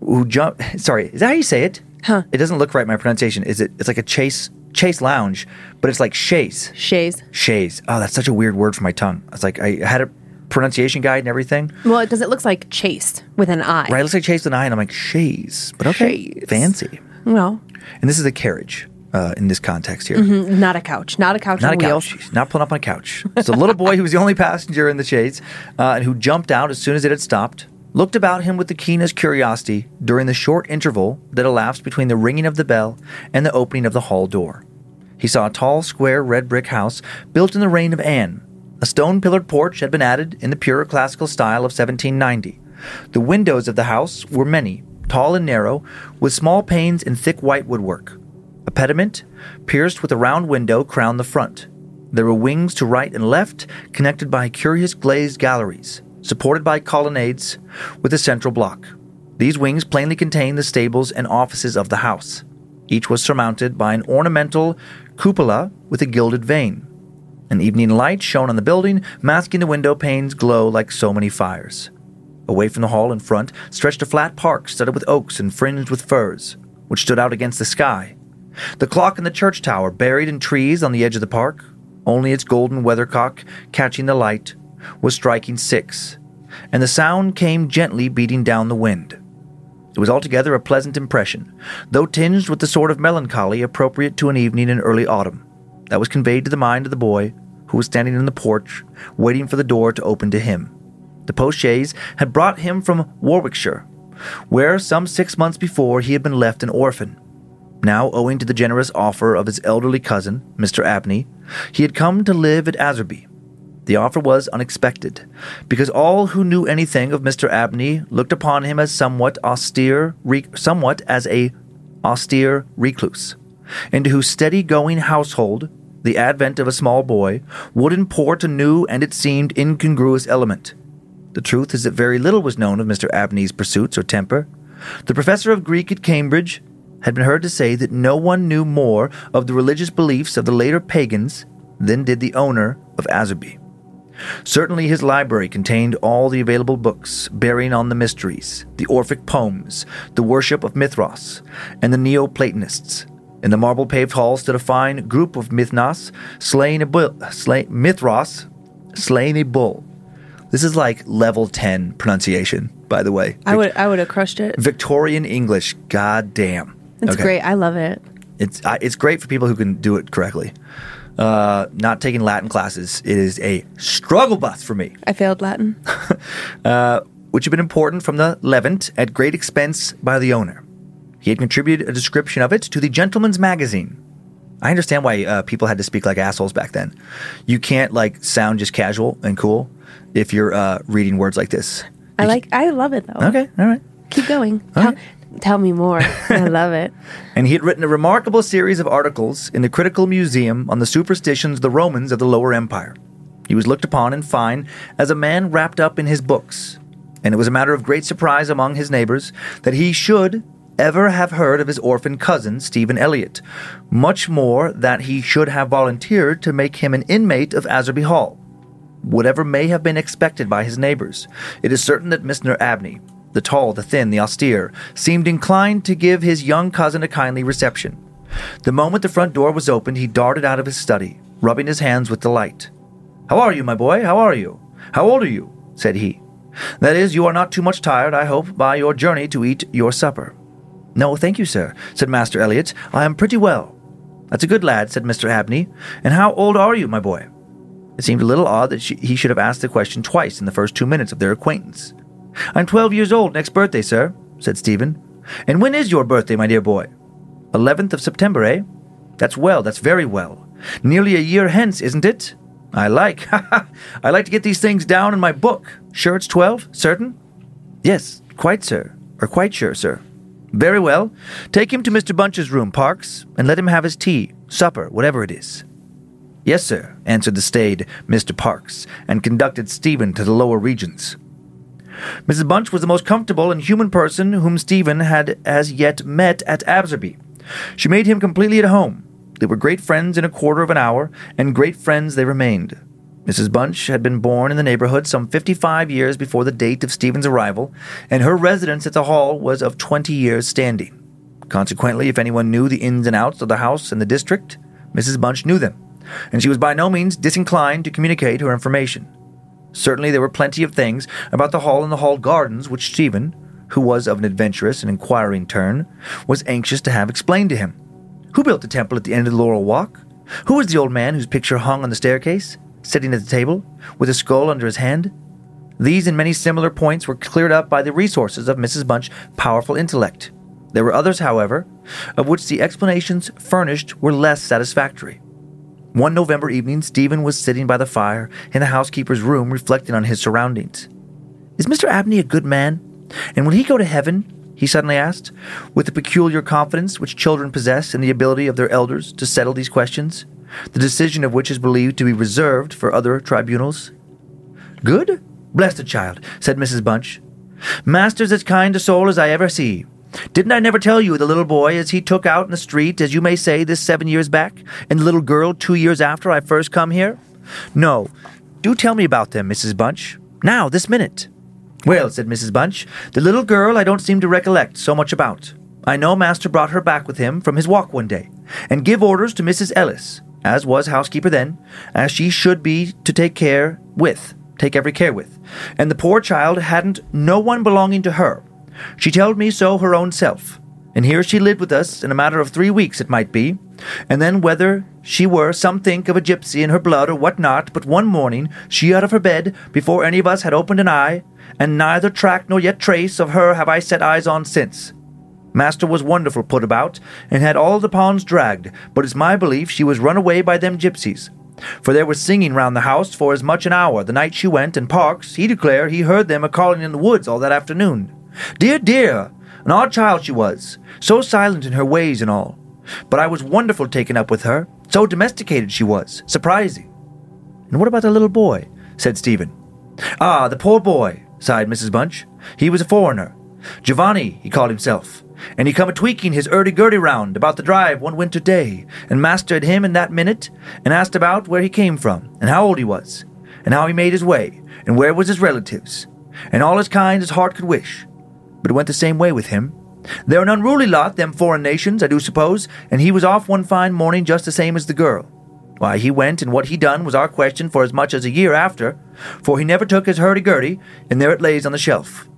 who jumped. <laughs> Sorry, is that how you say it? Huh. It doesn't look right. My pronunciation is it? It's like a chase chase lounge, but it's like chaise. Shays. Chaise. Oh, that's such a weird word for my tongue. It's like I had a pronunciation guide and everything. Well, because. It looks like chased with an I. Right, it looks like chase with an eye, and I'm like chaise, but okay, Chaise. fancy. Well, And this is a carriage uh, in this context here. not a couch. Not a couch Not a wheels. couch. She's not pulling up on a couch. It's a little boy who was the only passenger in the chaise uh, and who jumped out as soon as it had stopped, looked about him with the keenest curiosity during the short interval that elapsed between the ringing of the bell and the opening of the hall door. He saw a tall, square, red brick house built in the reign of Anne. A stone pillared porch had been added in the pure classical style of 1790. The windows of the house were many, tall and narrow, with small panes in thick white woodwork. A pediment, pierced with a round window, crowned the front. There were wings to right and left, connected by curious glazed galleries, supported by colonnades, with a central block. These wings plainly contained the stables and offices of the house. Each was surmounted by an ornamental cupola with a gilded vane. An evening light shone on the building, masking the window panes glow like so many fires. Away from the hall in front stretched a flat park studded with oaks and fringed with firs, which stood out against the sky. The clock in the church tower, buried in trees on the edge of the park, only its golden weathercock catching the light, was striking six, and the sound came gently beating down the wind. It was altogether a pleasant impression, though tinged with the sort of melancholy appropriate to an evening in early autumn, that was conveyed to the mind of the boy, who was standing in the porch, waiting for the door to open to him. The chaise had brought him from Warwickshire, where some six months before he had been left an orphan. Now, owing to the generous offer of his elderly cousin, Mr. Abney, he had come to live at Aswarby. The offer was unexpected, because all who knew anything of Mr. Abney looked upon him as somewhat austere, re- somewhat as a austere recluse, into whose steady-going household the advent of a small boy would import a new and it seemed incongruous element. The truth is that very little was known of Mr. Abney's pursuits or temper. The professor of Greek at Cambridge had been heard to say that no one knew more of the religious beliefs of the later pagans than did the owner of Aswarby. Certainly his library contained all the available books bearing on the mysteries, the Orphic poems, the worship of Mithras, and the Neoplatonists. In the marble paved hall stood a fine group of Mithras slaying a bull, slay, Mithras slaying a bull. This is like level 10 pronunciation, by the way. I would I would have crushed it. Victorian English, god damn. It's Okay. great. I love it. It's uh, it's great for people who can do it correctly. Uh, not taking Latin classes, it is a struggle bus for me. I failed Latin. <laughs> which had been important from the Levant at great expense by the owner. He had contributed a description of it to the Gentleman's Magazine. I understand why uh, people had to speak like assholes back then. You can't like sound just casual and cool if you're uh, reading words like this. I like. I love it though. Okay, all right. Keep going. Tell, tell me more. <laughs> I love it. And he had written a remarkable series of articles in the Critical Museum on the superstitions of the Romans of the Lower Empire. He was looked upon in fine as a man wrapped up in his books, and it was a matter of great surprise among his neighbors that he should ever have heard of his orphan cousin, Stephen Elliott, much more that he should have volunteered to make him an inmate of Aswarby Hall. Whatever may have been expected by his neighbors, it is certain that Mr. Abney, the tall, the thin, the austere, seemed inclined to give his young cousin a kindly reception. The moment the front door was opened, he darted out of his study, rubbing his hands with delight. How are you, my boy? How are you? How old are you? said he. That is, you are not too much tired, I hope, by your journey to eat your supper. No, thank you, sir, said Master Elliott. I am pretty well. That's a good lad, said Mr. Abney. And how old are you, my boy? It seemed a little odd that she, he should have asked the question twice in the first two minutes of their acquaintance. I'm twelve years old next birthday, sir, said Stephen. And when is your birthday, my dear boy? Eleventh of September, eh? That's well, that's very well. Nearly a year hence, isn't it? I like, <laughs> I like to get these things down in my book. Sure it's twelve? Certain? Yes, quite, sir. Or quite sure, sir. Very well. Take him to Mr. Bunch's room, Parks, and let him have his tea, supper, whatever it is. Yes, sir, answered the staid Mr. Parks, and conducted Stephen to the lower regions. Mrs. Bunch was the most comfortable and human person whom Stephen had as yet met at Aswarby. She made him completely at home. They were great friends in a quarter of an hour, and great friends they remained. Mrs. Bunch had been born in the neighborhood some fifty-five years before the date of Stephen's arrival, and her residence at the Hall was of twenty years' standing. Consequently, if anyone knew the ins and outs of the house and the district, Mrs. Bunch knew them, and she was by no means disinclined to communicate her information. Certainly, there were plenty of things about the Hall and the Hall gardens which Stephen, who was of an adventurous and inquiring turn, was anxious to have explained to him. Who built the temple at the end of the Laurel Walk? Who was the old man whose picture hung on the staircase, sitting at the table, with a skull under his hand? These and many similar points were cleared up by the resources of Mrs. Bunch's powerful intellect. There were others, however, of which the explanations furnished were less satisfactory. One November evening, Stephen was sitting by the fire in the housekeeper's room reflecting on his surroundings. Is Mr. Abney a good man? And will he go to heaven? he suddenly asked, with the peculiar confidence which children possess in the ability of their elders to settle these questions, the decision of which is believed to be reserved for other tribunals. Good? Bless the child, said Mrs. Bunch. Master's as kind a soul as I ever see. Didn't I never tell you the little boy as he took out in the street, as you may say, this seven years back, and the little girl two years after I first come here? No. Do tell me about them, Mrs. Bunch. Now, this minute. Well, said Mrs. Bunch, the little girl I don't seem to recollect so much about. I know master brought her back with him from his walk one day, and give orders to Mrs. Ellis, as was housekeeper then, as she should be to take care with, take every care with. And the poor child hadn't no one belonging to her. She told me so her own self. And here she lived with us in a matter of three weeks, it might be. And then whether she were some think of a gypsy in her blood or what not, but one morning she out of her bed before any of us had opened an eye, and neither track nor yet trace of her have I set eyes on since. Master was wonderful put about, and had all the ponds dragged, but it's my belief she was run away by them gypsies. For there was singing round the house for as much an hour the night she went, and Parks, he declare he heard them a calling in the woods all that afternoon. Dear, dear, an odd child she was, so silent in her ways and all. But I was wonderful taken up with her, so domesticated she was, surprising. And what about the little boy? said Stephen. Ah, the poor boy, sighed Mrs. Bunch. He was a foreigner. Giovanni, he called himself. And he come a tweaking his urdy-gurdy round about the drive one winter day, and mastered him in that minute, and asked about where he came from, and how old he was, and how he made his way, and where was his relatives, and all as kind as heart could wish. But it went the same way with him. They're an unruly lot, them foreign nations, I do suppose, and he was off one fine morning just the same as the girl. Why, he went, and what he done was our question for as much as a year after, for he never took his hurdy-gurdy, and there it lays on the shelf.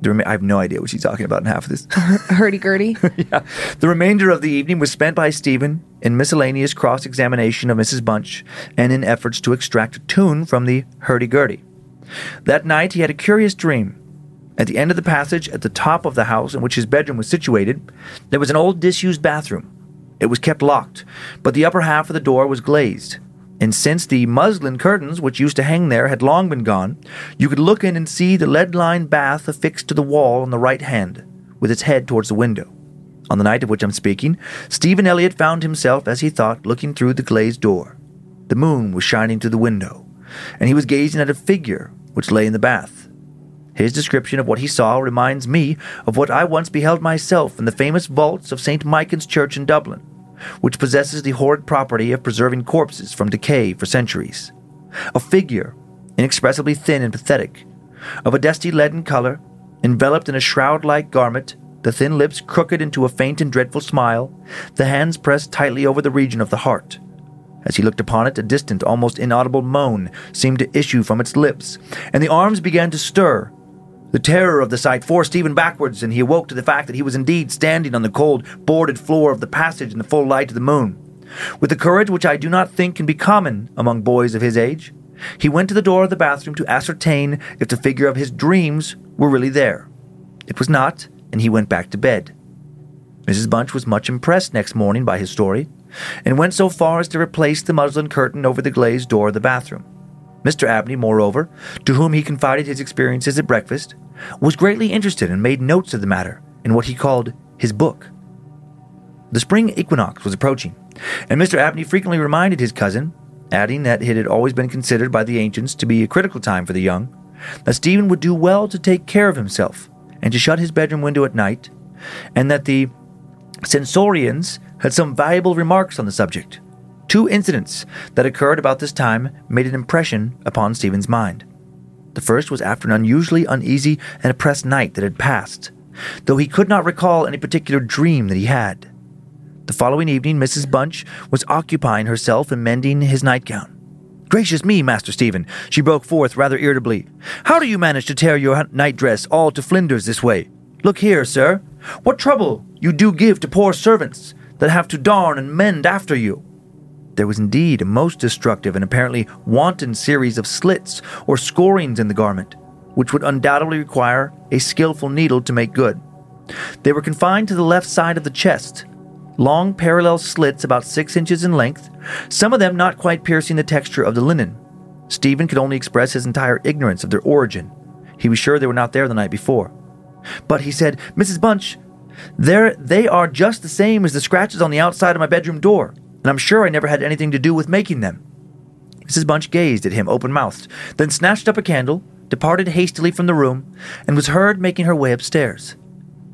The rema- I have no idea what she's talking about in half of this. <laughs> <laughs> Hurdy gurdy. yeah. The remainder of the evening was spent by Stephen in miscellaneous cross examination of Mrs. Bunch and in efforts to extract a tune from the hurdy-gurdy. That night he had a curious dream. At the end of the passage at the top of the house in which his bedroom was situated, there was an old disused bathroom. It was kept locked, but the upper half of the door was glazed. And since the muslin curtains which used to hang there had long been gone, you could look in and see the lead lined bath affixed to the wall on the right hand, with its head towards the window. On the night of which I'm speaking, Stephen Elliott found himself, as he thought, looking through the glazed door. The moon was shining through the window, and he was gazing at a figure which lay in the bath. His description of what he saw reminds me of what I once beheld myself in the famous vaults of St. Michan's Church in Dublin, which possesses the horrid property of preserving corpses from decay for centuries. A figure, inexpressibly thin and pathetic, of a dusty leaden color, enveloped in a shroud like garment, the thin lips crooked into a faint and dreadful smile, the hands pressed tightly over the region of the heart. As he looked upon it, a distant, almost inaudible moan seemed to issue from its lips, and the arms began to stir. The terror of the sight forced Stephen backwards, and he awoke to the fact that he was indeed standing on the cold, boarded floor of the passage in the full light of the moon. With a courage which I do not think can be common among boys of his age, he went to the door of the bathroom to ascertain if the figure of his dreams were really there. It was not, and he went back to bed. Mrs. Bunch was much impressed next morning by his story, and went so far as to replace the muslin curtain over the glazed door of the bathroom. Mr. Abney, moreover, to whom he confided his experiences at breakfast, was greatly interested and made notes of the matter in what he called his book. The spring equinox was approaching, and Mr. Abney frequently reminded his cousin, adding that it had always been considered by the ancients to be a critical time for the young, that Stephen would do well to take care of himself and to shut his bedroom window at night, and that the Censorinus had some valuable remarks on the subject. Two incidents that occurred about this time made an impression upon Stephen's mind. The first was after an unusually uneasy and oppressed night that had passed, though he could not recall any particular dream that he had. The following evening, Mrs. Bunch was occupying herself in mending his nightgown. Gracious me, Master Stephen, she broke forth rather irritably. How do you manage to tear your nightdress all to flinders this way? Look here, sir. What trouble you do give to poor servants that have to darn and mend after you. There was indeed a most destructive and apparently wanton series of slits or scorings in the garment, which would undoubtedly require a skillful needle to make good. They were confined to the left side of the chest, long parallel slits about six inches in length, some of them not quite piercing the texture of the linen. Stephen could only express his entire ignorance of their origin. He was sure they were not there the night before. But he said, Mrs. Bunch, there they are just the same as the scratches on the outside of my bedroom door, and I'm sure I never had anything to do with making them. Mrs. Bunch gazed at him open mouthed, then snatched up a candle, departed hastily from the room, and was heard making her way upstairs.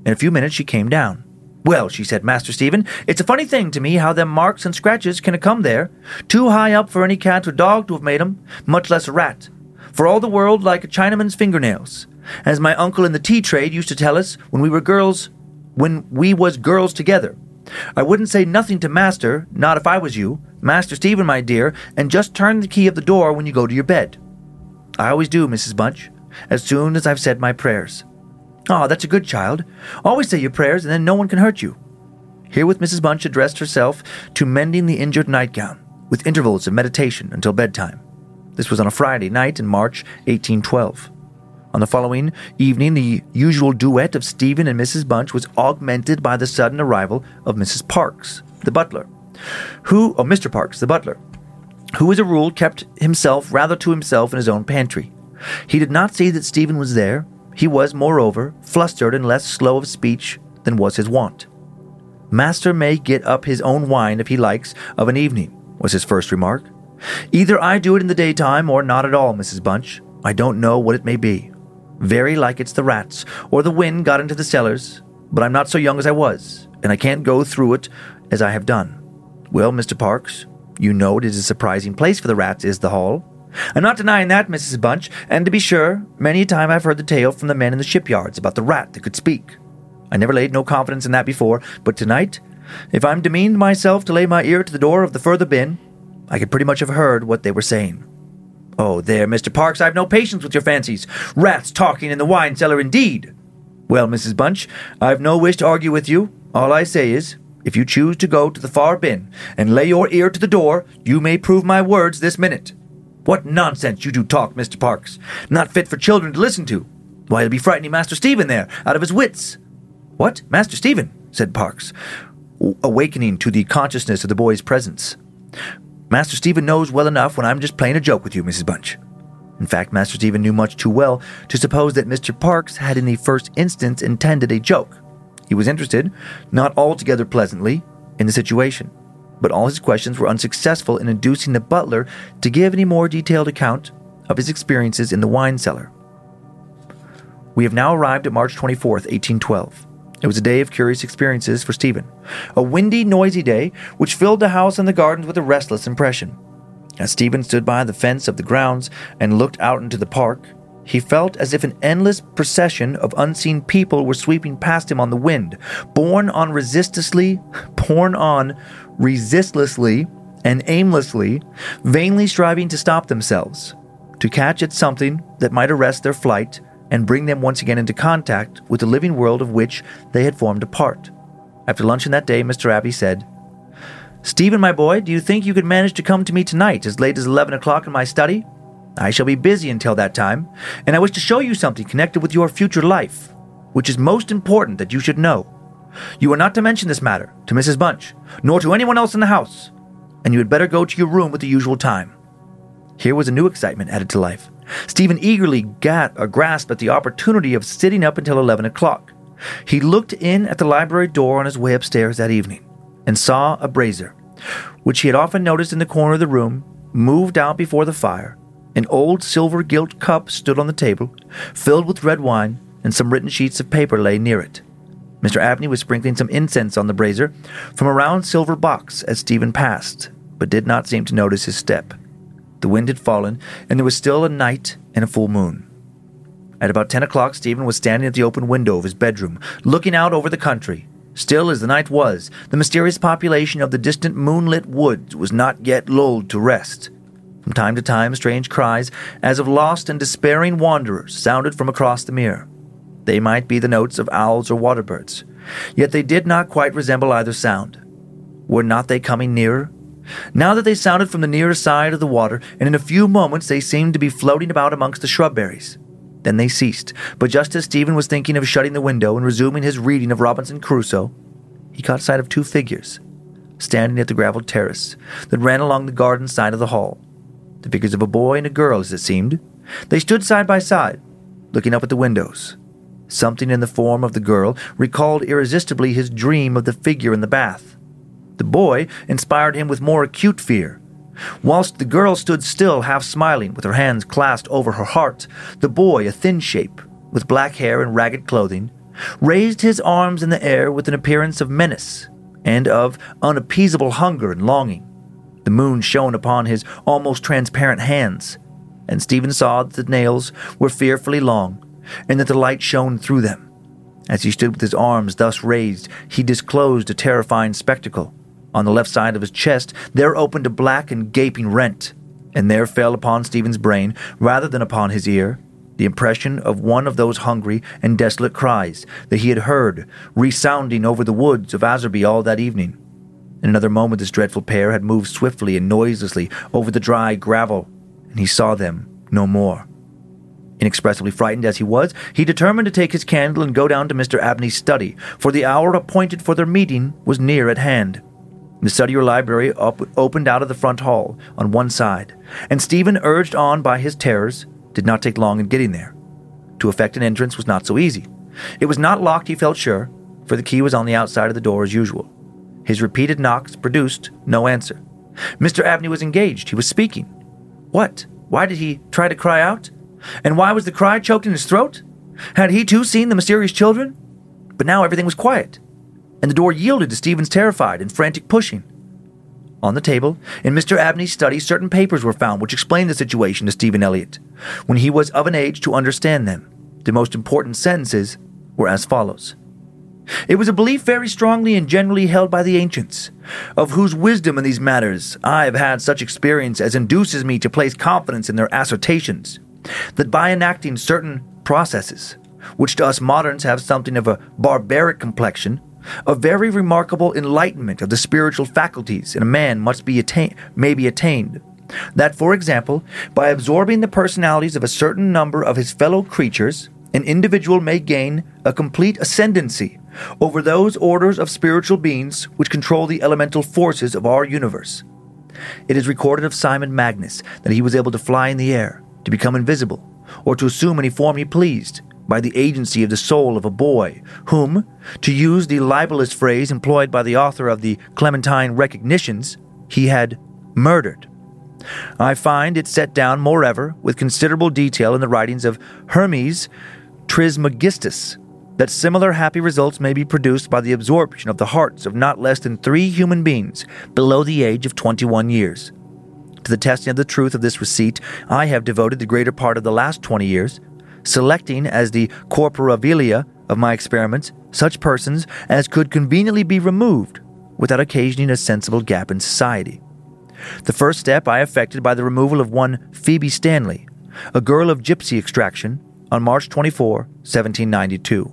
In a few minutes she came down. Well, she said, Master Stephen, it's a funny thing to me how them marks and scratches can have come there, too high up for any cat or dog to have made 'em, much less a rat. For all the world like a Chinaman's fingernails. As my uncle in the tea trade used to tell us when we were girls, when we was girls together. I wouldn't say nothing to Master, not if I was you, Master Stephen, my dear, and just turn the key of the door when you go to your bed. I always do, Mrs. Bunch, as soon as I've said my prayers. Ah, that's a good child. Always say your prayers, and then no one can hurt you. Herewith Mrs. Bunch addressed herself to mending the injured nightgown, with intervals of meditation until bedtime. This was on a Friday night in March 1812. On the following evening, the usual duet of Stephen and Mrs. Bunch was augmented by the sudden arrival of Mrs. Parks, the butler, who, oh, Mr. Parks, the butler, who as a rule kept himself rather to himself in his own pantry. He did not see that Stephen was there. He was, moreover, flustered and less slow of speech than was his wont. Master may get up his own wine if he likes of an evening, was his first remark. Either I do it in the daytime or not at all, Mrs. Bunch. I don't know what it may be. Very like it's the rats, or the wind got into the cellars, but I'm not so young as I was, and I can't go through it as I have done. Well, Mr. Parks, you know it is a surprising place for the rats, is the hall. I'm not denying that, Mrs. Bunch, and to be sure, many a time I've heard the tale from the men in the shipyards about the rat that could speak. I never laid no confidence in that before, but tonight, if I'm demeaned myself to lay my ear to the door of the further bin, I could pretty much have heard what they were saying. Oh, there, Mr. Parks, I've no patience with your fancies. Rats talking in the wine cellar, indeed. Well, Mrs. Bunch, I've no wish to argue with you. All I say is, if you choose to go to the far bin and lay your ear to the door, you may prove my words this minute. What nonsense you do talk, Mr. Parks. Not fit for children to listen to. Why, you'll be frightening Master Stephen there, out of his wits. What? Master Stephen? said Parks, awakening to the consciousness of the boy's presence. Master Stephen knows well enough when I'm just playing a joke with you, Mrs. Bunch. In fact, Master Stephen knew much too well to suppose that Mr. Parks had in the first instance intended a joke. He was interested, not altogether pleasantly, in the situation, but all his questions were unsuccessful in inducing the butler to give any more detailed account of his experiences in the wine cellar. We have now arrived at March 24th, 1812. It was a day of curious experiences for Stephen. A windy, noisy day which filled the house and the gardens with a restless impression. As Stephen stood by the fence of the grounds and looked out into the park, he felt as if an endless procession of unseen people were sweeping past him on the wind, borne on resistlessly, <laughs> borne on resistlessly and aimlessly, vainly striving to stop themselves, to catch at something that might arrest their flight and bring them once again into contact with the living world of which they had formed a part. After luncheon that day, Mr. Abney said, Stephen, my boy, do you think you could manage to come to me tonight as late as 11 o'clock in my study? I shall be busy until that time, and I wish to show you something connected with your future life, which is most important that you should know. You are not to mention this matter to Mrs. Bunch, nor to anyone else in the house, and you had better go to your room at the usual time. Here was a new excitement added to life. Stephen eagerly got, uh, grasped at the opportunity of sitting up until 11 o'clock. He looked in at the library door on his way upstairs that evening and saw a brazier, which he had often noticed in the corner of the room, moved out before the fire. An old silver gilt cup stood on the table, filled with red wine, and some written sheets of paper lay near it. Mr. Abney was sprinkling some incense on the brazier from a round silver box as Stephen passed, but did not seem to notice his step. The wind had fallen, and there was still a night and a full moon. At about ten o'clock, Stephen was standing at the open window of his bedroom, looking out over the country. Still as the night was, the mysterious population of the distant moonlit woods was not yet lulled to rest. From time to time, strange cries, as of lost and despairing wanderers, sounded from across the mere. They might be the notes of owls or water birds, yet they did not quite resemble either sound. Were not they coming nearer? Now that they sounded from the nearer side of the water, and in a few moments they seemed to be floating about amongst the shrubberries. Then they ceased, but just as Stephen was thinking of shutting the window and resuming his reading of Robinson Crusoe, he caught sight of two figures standing at the graveled terrace that ran along the garden side of the hall. The figures of a boy and a girl, as it seemed. They stood side by side, looking up at the windows. Something in the form of the girl recalled irresistibly his dream of the figure in the bath. The boy inspired him with more acute fear, Whilst the girl stood still, half smiling, with her hands clasped over her heart, the boy, a thin shape, with black hair and ragged clothing, raised his arms in the air with an appearance of menace and of unappeasable hunger and longing. The moon shone upon his almost transparent hands, and Stephen saw that the nails were fearfully long, and that the light shone through them. As he stood with his arms thus raised, he disclosed a terrifying spectacle. On the left side of his chest, there opened a black and gaping rent, and there fell upon Stephen's brain, rather than upon his ear, the impression of one of those hungry and desolate cries that he had heard resounding over the woods of Aswarby all that evening. In another moment, this dreadful pair had moved swiftly and noiselessly over the dry gravel, and he saw them no more. Inexpressibly frightened as he was, he determined to take his candle and go down to Mr. Abney's study, for the hour appointed for their meeting was near at hand. The study or library op- opened out of the front hall on one side, and Stephen, urged on by his terrors, did not take long in getting there. To effect an entrance was not so easy. It was not locked, he felt sure, for the key was on the outside of the door as usual. His repeated knocks produced no answer. Mr. Abney was engaged. He was speaking. What? Why did he try to cry out? And why was the cry choked in his throat? Had he too seen the mysterious children? But now everything was quiet and the door yielded to Stephen's terrified and frantic pushing. On the table, in Mr. Abney's study, certain papers were found which explained the situation to Stephen Elliott, when he was of an age to understand them. The most important sentences were as follows. It was a belief very strongly and generally held by the ancients, of whose wisdom in these matters I have had such experience as induces me to place confidence in their assertions, that by enacting certain processes, which to us moderns have something of a barbaric complexion, a very remarkable enlightenment of the spiritual faculties in a man must be attain- may be attained. That, for example, by absorbing the personalities of a certain number of his fellow creatures, an individual may gain a complete ascendancy over those orders of spiritual beings which control the elemental forces of our universe. It is recorded of Simon Magnus that he was able to fly in the air, to become invisible, or to assume any form he pleased, by the agency of the soul of a boy, whom, to use the libelous phrase employed by the author of the Clementine Recognitions, he had murdered. I find it set down, moreover, with considerable detail in the writings of Hermes Trismegistus, that similar happy results may be produced by the absorption of the hearts of not less than three human beings below the age of 21 years. To the testing of the truth of this receipt, I have devoted the greater part of the last 20 years, selecting as the corpora vilia of my experiments such persons as could conveniently be removed without occasioning a sensible gap in society. The first step I effected by the removal of one Phoebe Stanley, a girl of gypsy extraction, on March 24, 1792.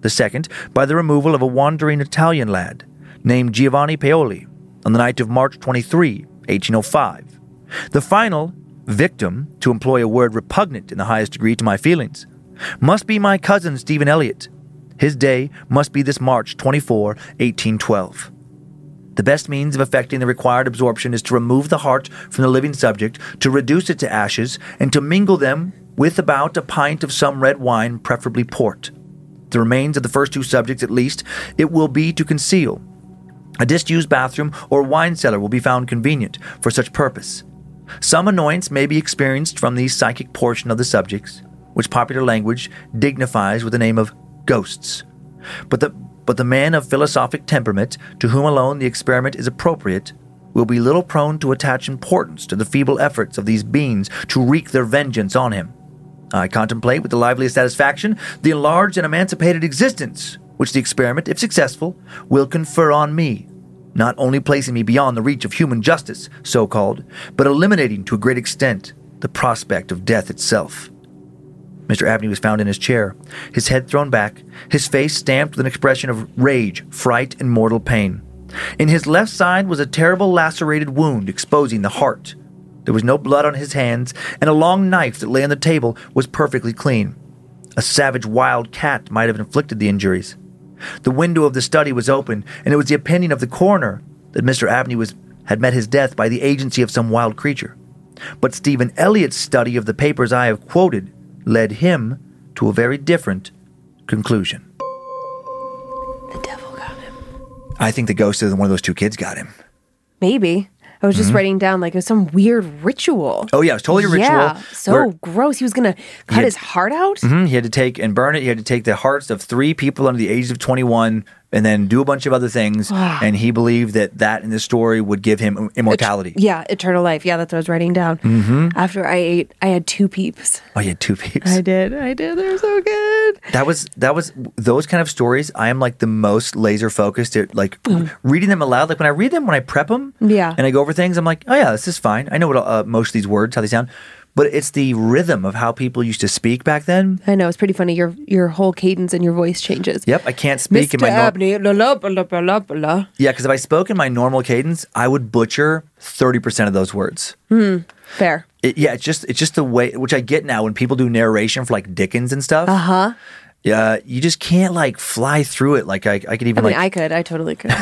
The second, by the removal of a wandering Italian lad named Giovanni Paoli on the night of March 23, 1805. The final, victim, to employ a word repugnant in the highest degree to my feelings, must be my cousin Stephen Elliott. His day must be this March 24, 1812. The best means of effecting the required absorption is to remove the heart from the living subject, to reduce it to ashes, and to mingle them with about a pint of some red wine, preferably port. The remains of the first two subjects, at least, it will be to conceal. A disused bathroom or wine cellar will be found convenient for such purpose. Some annoyance may be experienced from the psychic portion of the subjects, which popular language dignifies with the name of ghosts. But the, but the man of philosophic temperament, to whom alone the experiment is appropriate, will be little prone to attach importance to the feeble efforts of these beings to wreak their vengeance on him. I contemplate with the liveliest satisfaction the enlarged and emancipated existence which the experiment, if successful, will confer on me, not only placing me beyond the reach of human justice, so called, but eliminating to a great extent the prospect of death itself. Mr. Abney was found in his chair, his head thrown back, his face stamped with an expression of rage, fright, and mortal pain. In his left side was a terrible lacerated wound exposing the heart. There was no blood on his hands, and a long knife that lay on the table was perfectly clean. A savage wild cat might have inflicted the injuries. The window of the study was open, and it was the opinion of the coroner that Mr. Abney was, had met his death by the agency of some wild creature. But Stephen Elliott's study of the papers I have quoted led him to a very different conclusion. The devil got him. I think the ghost of one of those two kids got him. Maybe. I was just writing down like it was some weird ritual. Oh yeah, it was totally a ritual. Yeah, so where- gross. He was gonna cut had- his heart out. Mhm, He had to take and burn it. He had to take the hearts of three people under the age of 21 and then do a bunch of other things. and he believed that that in the story would give him immortality. Yeah, eternal life. Yeah, that's what I was writing down. Mm-hmm. After I ate, I had two peeps. Oh, you had two peeps. I did. I did. They're so good. That was that was those kind of stories. I am like the most laser focused at like reading them aloud. Like when I read them, when I prep them, Mm. Yeah. and I go over things, I'm like, oh yeah, this is fine. I know what uh, most of these words how they sound, but it's the rhythm of how people used to speak back then. I know it's pretty funny. Your your whole cadence and your voice changes. Yep, I can't speak Mr. in my nor- Abney, la la la la la yeah, because if I spoke in my normal cadence, I would butcher thirty percent of those words. Fair. It, yeah, it's just it's just the way which I get now when people do narration for like Dickens and stuff. Uh Uh-huh. huh. Yeah, you just can't like fly through it. Like I, I could I even mean, like I could. I totally could.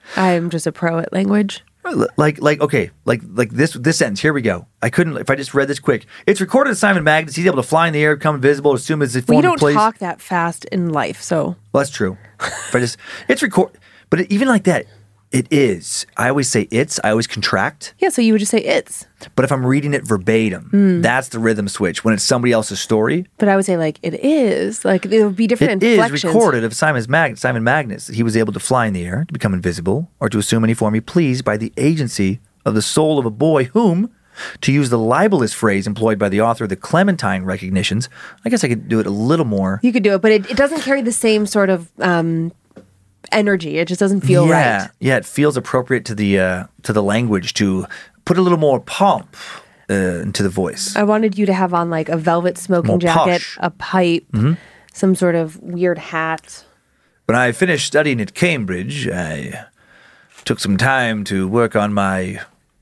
<laughs> I'm just a pro at language. Like like okay like like this this sentence. Here we go. I couldn't if i just read this quick. It's recorded at simon magnus. He's able to fly in the air become invisible assume as We form don't plays talk that fast in life, so. Well that's true. But i just it's record but it, even like that it is i always say it's i always contract yeah. So you would just say it's, but if i'm reading it verbatim Hmm. that's the rhythm switch when it's somebody else's story but I would say like it is. Like it would be different It is recorded of Simon's Mag- Simon Magnus he was able to fly in the air, to become invisible, or to assume any form he pleased by the agency of the soul of a boy whom, to use the libelous phrase employed by the author of the Clementine recognitions, I guess I could do it a little more. You could do it, but it, it doesn't carry the same sort of um, energy. It just doesn't feel yeah, right. yeah, it feels appropriate to the uh, to the language to put a little more pomp uh, into the voice. I wanted you to have on like a velvet smoking More jacket, posh. a pipe, some sort of weird hat. When I finished studying at Cambridge, I took some time to work on my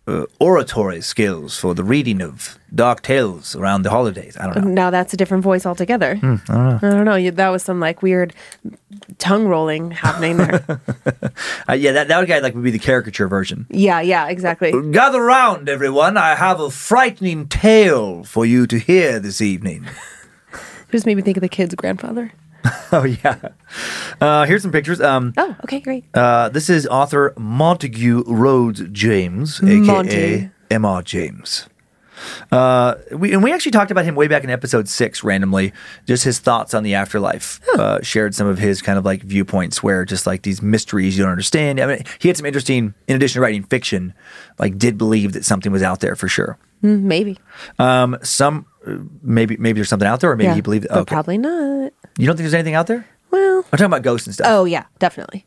uh, oratory skills for the reading of dark tales around the holidays. I don't know. Now that's a different voice altogether. Hmm, I don't know. I don't know. You- That was some like weird tongue rolling happening there. <laughs> Uh, yeah, that, that guy like would be the caricature version. yeah, yeah, exactly. Gather round, everyone. I have a frightening tale for you to hear this evening. <laughs> Just made me think of the kid's grandfather. <laughs> oh yeah. Uh, here's some pictures. Um, Oh, okay, great. uh, this is author Montague Rhodes James, aka. M.R. James. Uh, we and we actually talked about him way back in episode six, randomly. Just his thoughts on the afterlife. Uh, shared some of his kind of like viewpoints, where just like these mysteries you don't understand. I mean, he had some interesting. In addition to writing fiction, like did believe that something was out there for sure. Mm, maybe. Um, some maybe maybe there's something out there, or maybe yeah. he believed. But okay, probably not. you don't think there's anything out there? Well, I'm talking about ghosts and stuff. oh yeah, definitely.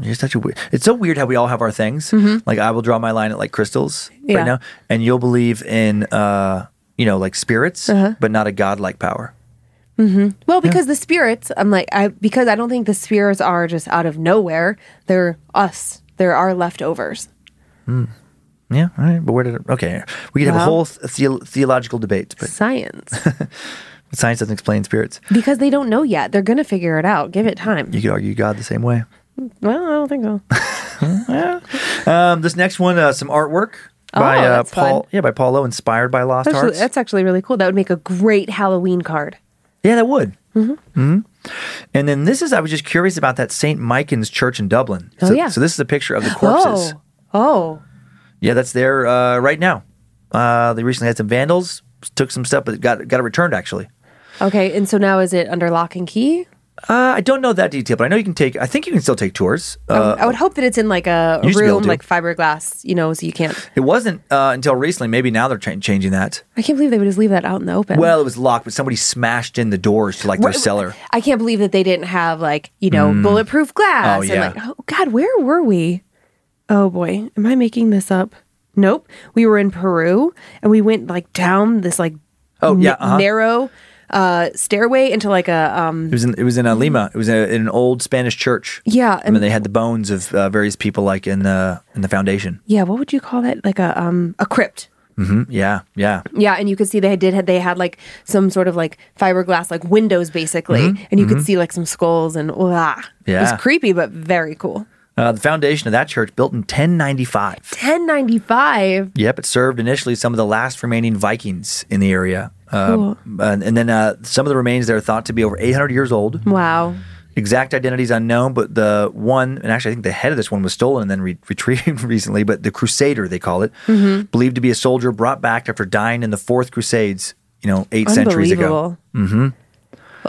You're such a weird. It's so weird how we all have our things. Like I will draw my line at like crystals Mm-hmm. Yeah. right now, and you'll believe in uh, you know, like spirits, Uh-huh. but not a godlike power. Mm-hmm. Well, because the spirits, I'm like, I because I don't think the spirits are just out of nowhere. They're us. They're our leftovers. Yeah, all right. But where did it? Okay, we could have a whole theo- theological debate, but Science. <laughs> science doesn't explain spirits. because they don't know yet. They're gonna figure it out. Give it time. You could argue God the same way. Well, I don't think so. <laughs> Um, this next one, uh, some artwork Oh, by uh, Paul. fun. Yeah, by Paulo, inspired by Lost Actually, Hearts. that's actually really cool. That would make a great Halloween card. Yeah, that would. Mm-hmm. And then this is, I was just curious about that St. Michan's Church in Dublin. Oh, so, yeah. So this is a picture of the corpses. Oh, oh, Yeah, that's there uh, right now. Uh, they recently had some vandals, took some stuff, but got got it returned actually. okay. And so now is it under lock and key? Uh, I don't know that detail, but I know you can take. I think you can still take tours. Uh, I would hope that it's in like a, a Used to be able room, like fiberglass, you know, so you can't. it wasn't uh, until recently. Maybe now they're cha- changing that. I can't believe they would just leave that out in the open. Well, it was locked, but somebody smashed in the doors to like their cellar. I can't believe that they didn't have like you know bulletproof glass. Oh, and, yeah. like, oh God, where were we? Oh boy, am I making this up? Nope. We were in Peru and we went like down this like Oh, yeah, uh-huh. narrow uh stairway into like a um It was in it was in uh, Lima. It was in, a, in an old Spanish church. yeah and and then they had the bones of uh, various people like in the in the foundation. yeah what would you call that like a um a crypt hmm Yeah, yeah. yeah and you could see they did had they had like some sort of like fiberglass like windows basically and you could see like some skulls and wow it Mm-hmm, was creepy but very cool Uh, the foundation of that church built in 1095. 1095 Yep, it served initially some of the last remaining Vikings in the area. Uh, and, and then uh, some of the remains there are thought to be over 800 years old. wow Exact identity is unknown, but the one, and actually I think the head of this one was stolen and then re- retrieved <laughs> recently, but the Crusader, they call it, Mm-hmm. believed to be a soldier brought back after dying in the Fourth Crusades, you know, eight centuries ago. Mm-hmm.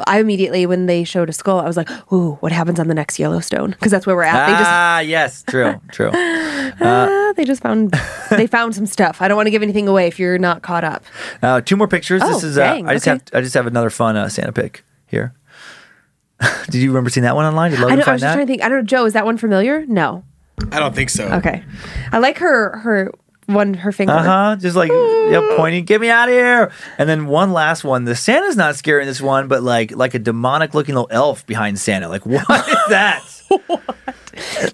I immediately, when they showed a skull, I was like, "Ooh, what happens on the next Yellowstone?" Because that's where we're at. They just, ah, yes, true, true. <laughs> ah, they just found, <laughs> they found some stuff. I don't want to give anything away if you're not caught up. Uh, two more pictures. this Oh, is uh, dang, I just okay. have I just have another fun uh, Santa pic here. <laughs> Did you remember seeing that one online? Did I, Logan don't, I was just that? trying to think. I don't know, Joe. Is that one familiar? No. I don't think so. Okay. I like her. Her one. Her finger. Uh huh. Just like yep, pointing, get me out of here. And then one last one. The Santa's not scary in this one, but like like a demonic looking little elf behind Santa. Like <laughs> what is that? <laughs>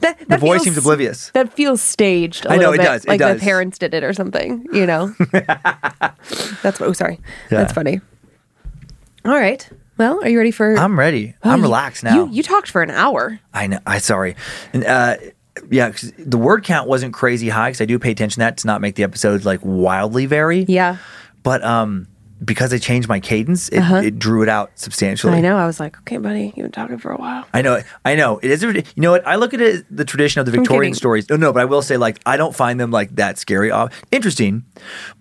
That, the that boy feels- seems oblivious. That feels staged. I I know, little it bit, does, it Like does. the parents did it or something. You know. <laughs> That's. Oh, sorry. Yeah. That's funny. All right. Well, are you ready for? I'm ready. Oh, I'm you- relaxed now. You, you talked for an hour. I know. I sorry. And uh, yeah, 'cause the word count wasn't crazy high because I do pay attention to that to not make the episodes like wildly vary. Yeah. But um, because I changed my cadence, it, Uh-huh. it drew it out substantially. I know. I was like, okay, buddy, you've been talking for a while. I know. I know. It is. You know what? I look at it the tradition of the Victorian stories. No, no, but I will say, like, I don't find them like that scary. Uh, interesting,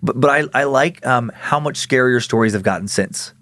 but but I I like um, how much scarier stories have gotten since.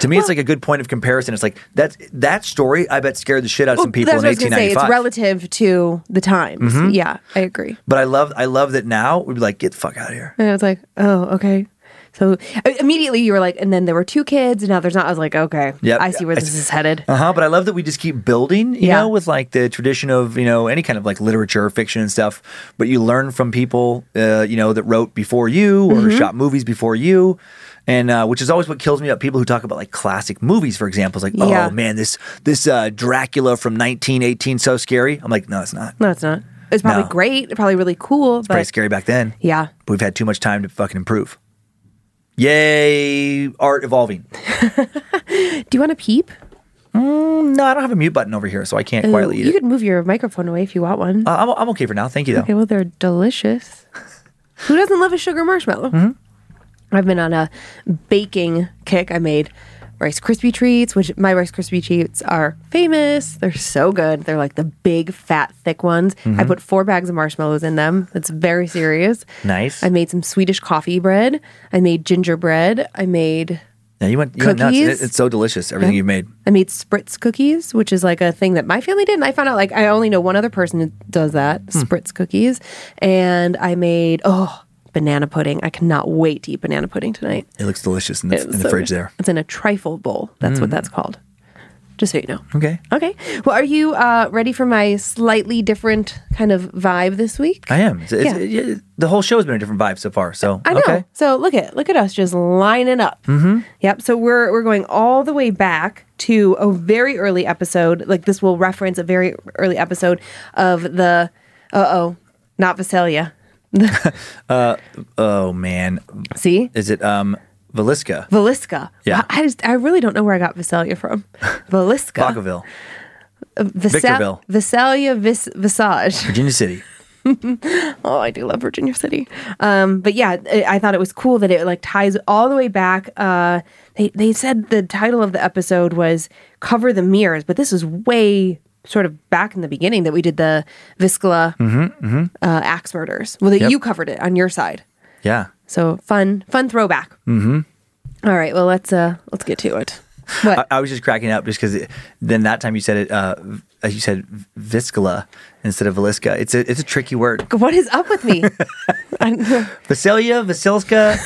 To me, it's like a good point of comparison. It's like that that story. I bet scared the shit out of some people That's in what I was gonna say. 1895. It's relative to the times. Mm-hmm. Yeah, I agree. but I love I love that now we'd be like, get the fuck out of here. And I was like, oh, okay. So uh, immediately you were like, and then there were two kids, and now there's not. I was like, okay, Yep. I see where this is headed. Uh huh. But I love that we just keep building, you Yeah. know, with like the tradition of you know any kind of like literature, fiction, and stuff. But you learn from people, uh, you know, that wrote before you or Mm-hmm. shot movies before you. And uh, which is always what kills me about people who talk about like classic movies, for example. It's like, Yeah. oh man, this this uh, Dracula from 1918 so scary. I'm like, no, it's not. No, it's not. It's probably No. great, probably really cool, It's but scary back then. yeah. But we've had too much time to fucking improve. Yay, art evolving. <laughs> Do you want to peep? No, I don't have a mute button over here, so I can't quietly eat you it. could move your microphone away if you want one. Uh, I'm, I'm okay for now. Thank you, though. Okay, well, they're delicious. <laughs> Who doesn't love a sugar marshmallow? Mm-hmm. I've been on a baking kick. I made Rice Krispie treats, which my Rice Krispie treats are famous. They're so good. They're like the big, fat, thick ones. Mm-hmm. I put four bags of marshmallows in them. It's very serious. Nice. I made some Swedish coffee bread. I made gingerbread. I made Yeah, you went, you went nuts. It- it's so delicious, everything you've made. I made spritz cookies, which is like a thing that my family did. And I found out like I only know one other person who does that, Hmm. spritz cookies. And I made oh banana pudding. I cannot wait to eat banana pudding tonight. It looks delicious in the, in the so fridge good. there. It's in a trifle bowl. That's what that's called. Just so you know. Okay. Okay. Well, are you uh, ready for my slightly different kind of vibe this week? I am. It's, it's, Yeah. yeah, the whole show has been a different vibe so far. So, I know. okay. So look at look at us just lining up. Mm-hmm. Yep. So we're we're going all the way back to a very early episode. Like this will reference a very early episode of the uh oh, not Visalia. <laughs> Oh, man. See, Is it um Velisca? Velisca. Yeah. I just I really don't know where I got Visalia from. <laughs> Velisca. Vacaville, Visa- Victorville. Visalia Vis- Visage. Virginia City. <laughs> Oh, I do love Virginia City. Um, but yeah, I, I thought it was cool that it like ties all the way back. Uh, they they said the title of the episode was "Cover the Mirrors," but this is way sort of back in the beginning that we did the Viscala uh, axe murders. Well, that Yep. you covered it on your side. Yeah. So fun, fun throwback. Mm-hmm. All right, well let's uh let's get to it. What? I, I was just cracking up just because then that time you said it, uh, you said Viscala instead of Velisca. It's a, it's a tricky word. what is up with me? <laughs> <laughs> Vasilia, Vasilska,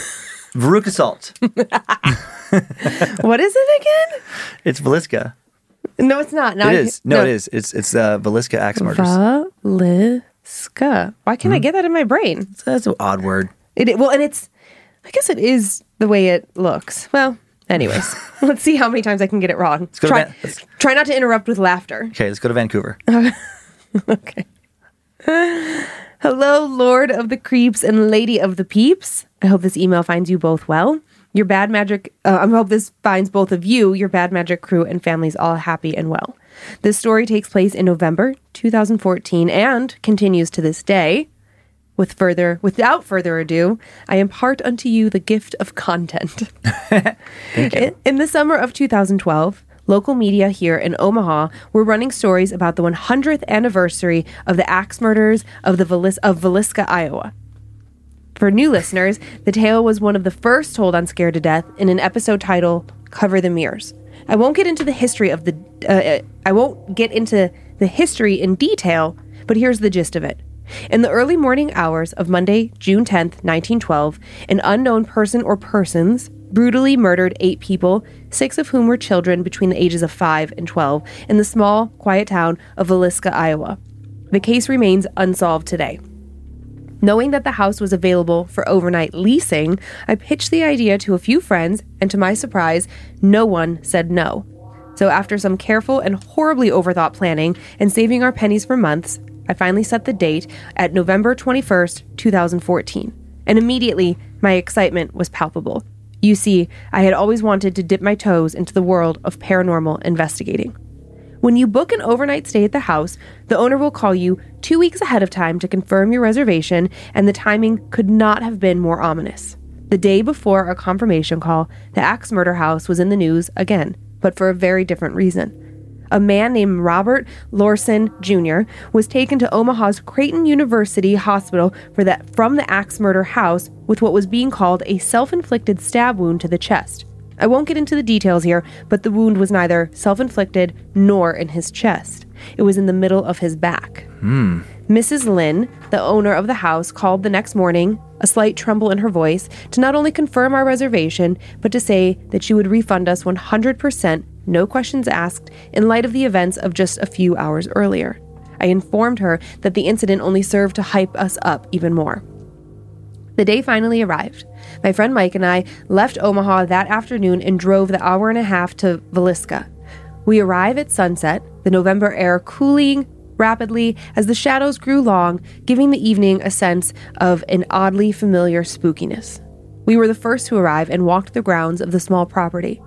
Veruca salt. <laughs> what is it again? It's Velisca. No, it's not. No, It I- is. No, it is. It's it's uh, Velisca axe murders. Velisca. Why can't I get that in my brain? That's an odd word. It, well, and it's, I guess it is the way it looks. Well, anyways, <laughs> let's see how many times I can get it wrong. go to try, Van- let's- try not to interrupt with laughter. Okay, let's go to Vancouver. <laughs> Okay. Hello, Lord of the Creeps and Lady of the Peeps. I hope this email finds you both well. Your bad magic, uh, I hope this finds both of you, your bad magic crew, and families all happy and well. This story takes place in November 2014 and continues to this day. With further, without further ado, I impart unto you the gift of content. <laughs> In, in the summer of 2012, local media here in Omaha were running stories about the 100th anniversary of the axe murders of the Velis- of Villisca, Iowa. For new listeners, the tale was one of the first told on Scared to Death in an episode titled "Cover the Mirrors." I won't get into the history of the. Uh, I won't get into the history in detail, but here's the gist of it. In the early morning hours of Monday, June 10th, 1912, an unknown person or persons brutally murdered eight people, six of whom were children between the ages of 5 and 12, in the small, quiet town of Villisca, Iowa. The case remains unsolved today. Knowing that the house was available for overnight leasing, I pitched the idea to a few friends, and to my surprise, no one said no. So, after some careful and horribly overthought planning and saving our pennies for months, I finally set the date at November 21st, 2014. And immediately, my excitement was palpable. You see, I had always wanted to dip my toes into the world of paranormal investigating. When you book an overnight stay at the house, the owner will call you two weeks ahead of time to confirm your reservation, and the timing could not have been more ominous. The day before our confirmation call, the Axe Murder House was in the news again, but for a very different reason. A man named Robert Laursen Jr. was taken to Omaha's Creighton University Hospital for that from the Axe Murder House with what was being called a self-inflicted stab wound to the chest. I won't get into the details here, but the wound was neither self inflicted nor in his chest. It was in the middle of his back. Hmm. Mrs. Linn, the owner of the house, called the next morning a slight tremble in her voice, to not only confirm our reservation, but to say that she would refund us 100%, no questions asked, in light of the events of just a few hours earlier. I informed her that the incident only served to hype us up even more. The day finally arrived. My friend Mike and I left Omaha that afternoon and drove the hour and a half to Villisca. We arrive at sunset, the November air cooling rapidly as the shadows grew long, giving the evening a sense of an oddly familiar spookiness. We were the first to arrive and walked the grounds of the small property.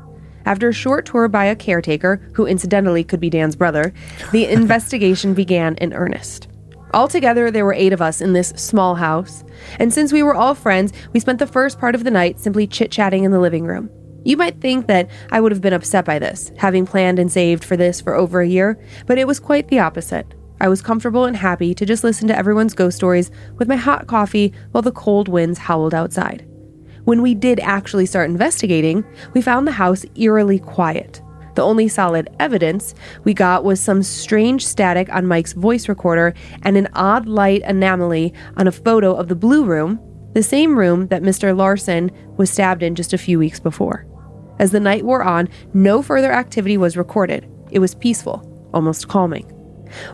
After a short tour by a caretaker, who incidentally could be Dan's brother, the <laughs> investigation began in earnest. Altogether, there were eight of us in this small house, and since we were all friends, we spent the first part of the night simply chit chatting in the living room. You might think that I would have been upset by this, having planned and saved for this for over a year, but it was quite the opposite. I was comfortable and happy to just listen to everyone's ghost stories with my hot coffee while the cold winds howled outside. When we did actually start investigating, we found the house eerily quiet. The only solid evidence we got was some strange static on Mike's voice recorder and an odd light anomaly on a photo of the blue room, the same room that Mr. Laursen was stabbed in just a few weeks before. As the night wore on, no further activity was recorded. It was peaceful, almost calming.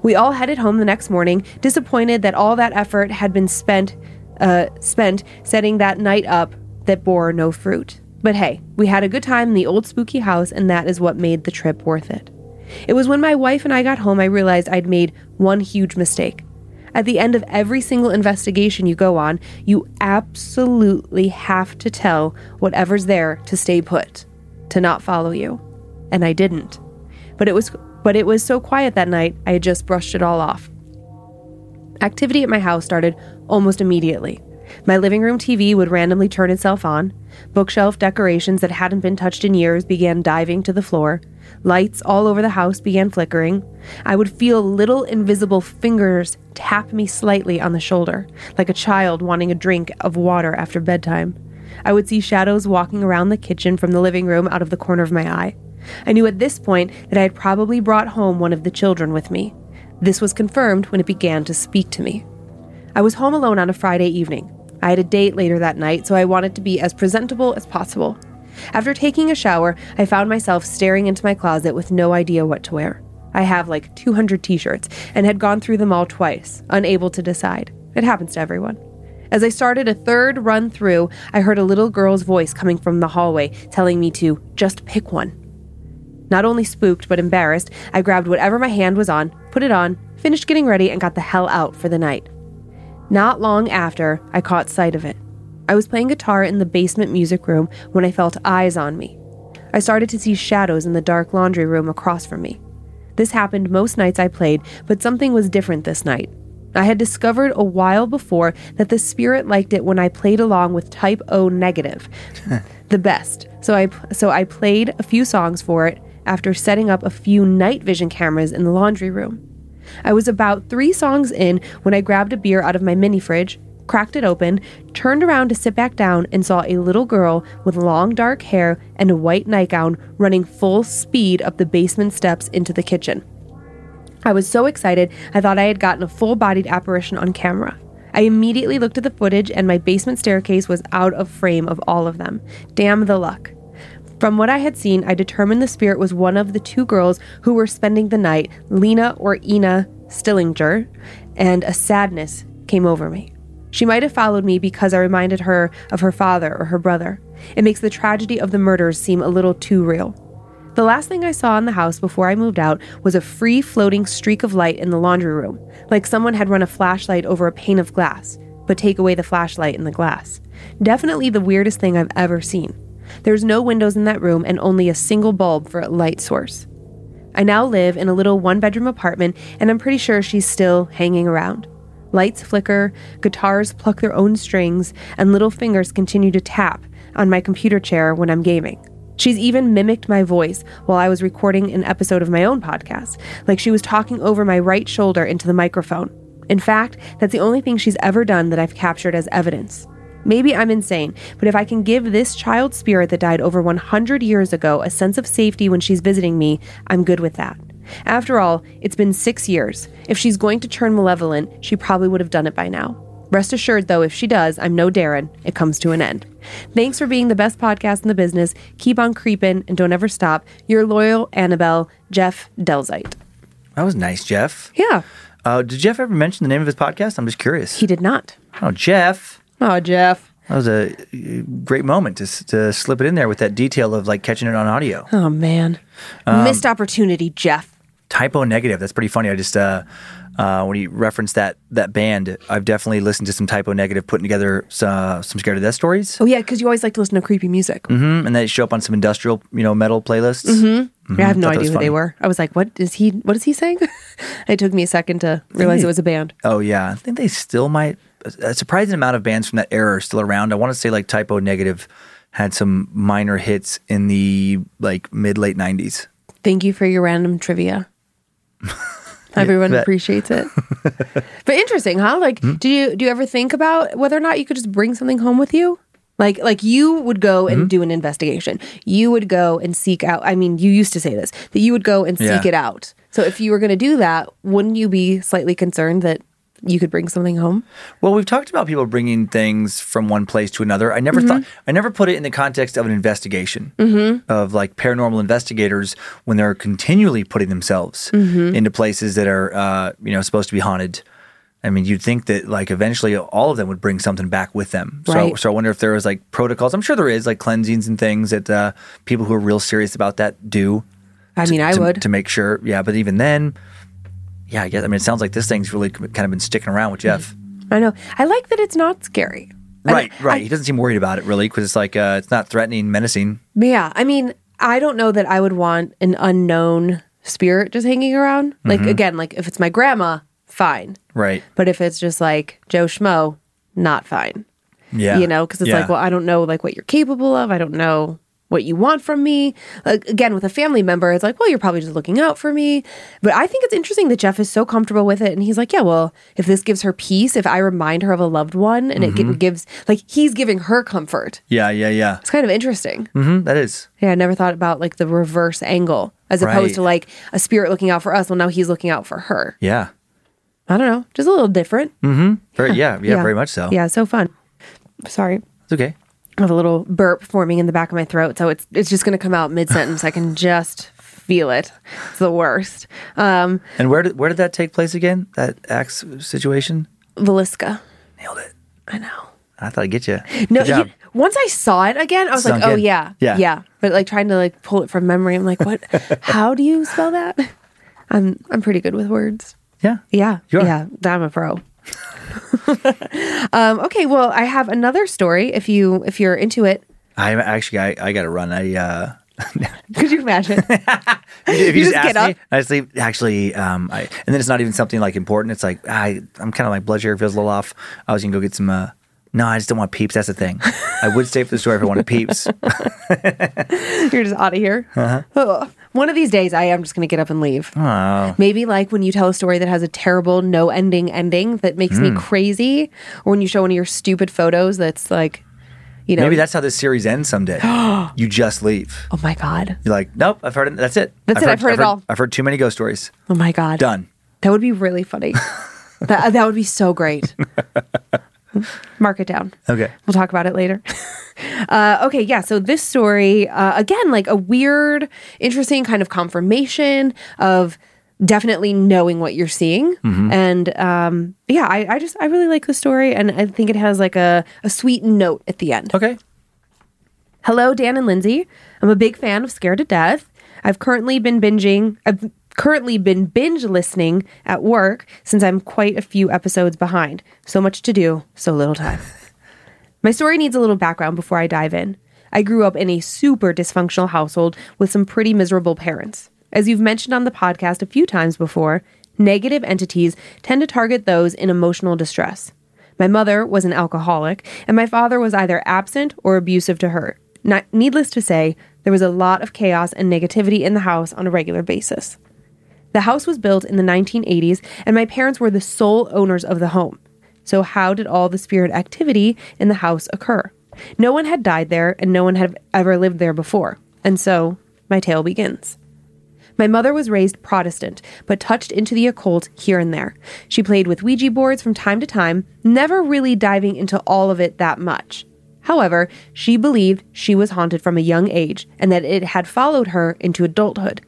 We all headed home the next morning, disappointed that all that effort had been spent uh, spent setting that night up that bore no fruit. But hey, we had a good time in the old spooky house, and that is what made the trip worth it. It was when my wife and I got home I realized I'd made one huge mistake. At the end of every single investigation you go on, you absolutely have to tell whatever's there to stay put, to not follow you. And I didn't. But it was but it was so quiet that night, I had just brushed it all off. Activity at my house started almost immediately. My living room TV would randomly turn itself on. Bookshelf decorations that hadn't been touched in years began diving to the floor. Lights all over the house began flickering. I would feel little invisible fingers tap me slightly on the shoulder, like a child wanting a drink of water after bedtime. I would see shadows walking around the kitchen from the living room out of the corner of my eye. I knew at this point that I had probably brought home one of the children with me. This was confirmed when it began to speak to me. I was home alone on a Friday evening. I had a date later that night, so I wanted to be as presentable as possible. After taking a shower, I found myself staring into my closet with no idea what to wear. I have like 200 t shirts and had gone through them all twice, unable to decide. It happens to everyone. As I started a third run through, I heard a little girl's voice coming from the hallway telling me to just pick one. Not only spooked, but embarrassed, I grabbed whatever my hand was on, put it on, finished getting ready, and got the hell out for the night. Not long after, I caught sight of it. I was playing guitar in the basement music room when I felt eyes on me. I started to see shadows in the dark laundry room across from me. This happened most nights I played, but something was different this night. I had discovered a while before that the spirit liked it when I played along with type O negative, <laughs> the best. So I so I played a few songs for it after setting up a few night vision cameras in the laundry room. I was about three songs in when I grabbed a beer out of my mini fridge, cracked it open, turned around to sit back down, and saw a little girl with long dark hair and a white nightgown running full speed up the basement steps into the kitchen. I was so excited, I thought I had gotten a full bodied apparition on camera. I immediately looked at the footage, and my basement staircase was out of frame of all of them. Damn the luck. From what I had seen, I determined the spirit was one of the two girls who were spending the night, Lena or Ina Stillinger, and a sadness came over me. She might have followed me because I reminded her of her father or her brother. It makes the tragedy of the murders seem a little too real. The last thing I saw in the house before I moved out was a free floating streak of light in the laundry room, like someone had run a flashlight over a pane of glass, but take away the flashlight in the glass. Definitely the weirdest thing I've ever seen. There's no windows in that room and only a single bulb for a light source. I now live in a little one bedroom apartment, and I'm pretty sure she's still hanging around. Lights flicker, guitars pluck their own strings, and little fingers continue to tap on my computer chair when I'm gaming. She's even mimicked my voice while I was recording an episode of my own podcast, like she was talking over my right shoulder into the microphone. In fact, that's the only thing she's ever done that I've captured as evidence. Maybe I'm insane, but if I can give this child spirit that died over 100 years ago a sense of safety when she's visiting me, I'm good with that. After all, it's been six years. If she's going to turn malevolent, she probably would have done it by now. Rest assured, though, if she does, I'm no Darren. It comes to an end. Thanks for being the best podcast in the business. Keep on creeping and don't ever stop. Your loyal Annabelle, Jeff Delzite. That was nice, Jeff. Yeah, Uh, did Jeff ever mention the name of his podcast? I'm just curious. he did not. oh, Jeff. Oh, Jeff. That was a uh, great moment to, to slip it in there with that detail of like catching it on audio. Oh, man. Missed opportunity, Jeff. Typo negative. That's pretty funny. I just uh, uh, when you referenced that that band, I've definitely listened to some typo negative putting together uh, some scared to death stories, Oh, yeah, because you always like to listen to creepy music. mm-hmm. and they show up on some industrial, you know, metal playlists. Yeah, I have no idea who funny. they were. I was like, what is he, what is he saying? <laughs> it took me a second to realize they- it was a band. Oh yeah, I think they still might. A surprising amount of bands from that era are still around. I want to say like Typo Negative had some minor hits in the like mid late '90s. Thank you for your random trivia. <laughs> Everyone bet. appreciates it. <laughs> but interesting, huh? Like, Hmm? do you do you ever think about whether or not you could just bring something home with you? Like, like you would go and Hmm? do an investigation. You would go and seek out. I mean, you used to say this that you would go and seek Yeah. it out. So, if you were going to do that, wouldn't you be slightly concerned that you could bring something home? Well, we've talked about people bringing things from one place to another. I never thought I never put it in the context of an investigation of like paranormal investigators when they're continually putting themselves into places that are uh, you know supposed to be haunted. I mean, you'd think that like eventually all of them would bring something back with them. So, Right. so I wonder if there was like protocols. I'm sure there is like cleansings and things that uh, people who are real serious about that do. I mean, I to, would. to make sure. Yeah, but even then, yeah, I guess. I mean, it sounds like this thing's really kind of been sticking around with Jeff. I know. I like that it's not scary. I- Right, right. I- he doesn't seem worried about it really because it's like uh, it's not threatening, menacing. Yeah, I mean, I don't know that I would want an unknown spirit just hanging around. Like Mm-hmm. again, like if it's my grandma, fine. Right. But if it's just like Joe Schmo, not fine. Yeah. You know, because it's Yeah. like, well, I don't know like what you're capable of. I don't know what you want from me. Like again, with a family member, it's like, well, you're probably just looking out for me. But I think it's interesting that Jeff is so comfortable with it, and he's like, yeah, well, if this gives her peace, if I remind her of a loved one, and Mm-hmm. it gives like he's giving her comfort. Yeah, yeah, yeah. It's kind of interesting. hmm that is. Yeah, I never thought about like the reverse angle as opposed Right. to like a spirit looking out for us. Well, now he's looking out for her. Yeah. I don't know, just a little different. Very, <laughs> yeah, yeah, very much so. Yeah, so fun. Sorry, It's okay. Have a little burp forming in the back of my throat, so it's it's just gonna come out mid sentence. I can just feel it. It's the worst. Um, And where did where did that take place again? That axe situation? Velisca. Nailed it. I know. I thought I'd get you. No, yeah, once I saw it again, I was Sunk like, oh in. yeah, Yeah. yeah. But like trying to like pull it from memory, I'm like, what? <laughs> How do you spell that? <laughs> I'm I'm pretty good with words. Yeah. Yeah. You. Yeah. I'm a pro. <laughs> um, okay. Well, I have another story. If you if you're into it, I'm actually I, I got to run. I uh, <laughs> could you imagine? <laughs> if You you, just, just get ask me. I leave. Actually, um, I and then it's not even something like important. It's like I I'm kind of like blood sugar feels a little off. I was gonna go get some. Uh, no, I just don't want peeps. That's the thing. I would stay for the story if I wanted peeps. <laughs> you're just out of here. Ugh. One of these days, I am just going to get up and leave. Oh, Maybe like when you tell a story that has a terrible no ending ending that makes Hmm. me crazy, or when you show one of your stupid photos that's like, you know, maybe that's how this series ends someday. <gasps> you just leave. Oh my god. You're like, nope, I've heard it. That's it. That's it, I've heard it all. I've heard too many ghost stories. Oh my god. Done. That would be really funny. <laughs> that that would be so great. <laughs> Mark it down. Okay. We'll talk about it later. <laughs> uh, okay, yeah. So this story, uh, again, like a weird, interesting kind of confirmation of definitely knowing what you're seeing. And um, yeah, I, I just I really like the story, and I think it has like a a sweet note at the end. Okay. Hello, Dan and Lindsay. I'm a big fan of Scared to Death. I've currently been binging. I've currently been binge listening at work since I'm quite a few episodes behind. So much to do, so little time. <laughs> My story needs a little background before I dive in. I grew up in a super dysfunctional household with some pretty miserable parents. As you've mentioned on the podcast a few times before, negative entities tend to target those in emotional distress. My mother was an alcoholic, and my father was either absent or abusive to her. Not, needless to say, there was a lot of chaos and negativity in the house on a regular basis. The house was built in the 1980s, and my parents were the sole owners of the home. So, how did all the spirit activity in the house occur? No one had died there, and no one had ever lived there before. And so, my tale begins. My mother was raised Protestant, but touched into the occult here and there. She played with Ouija boards from time to time, never really diving into all of it that much. However, she believed she was haunted from a young age and that it had followed her into adulthood.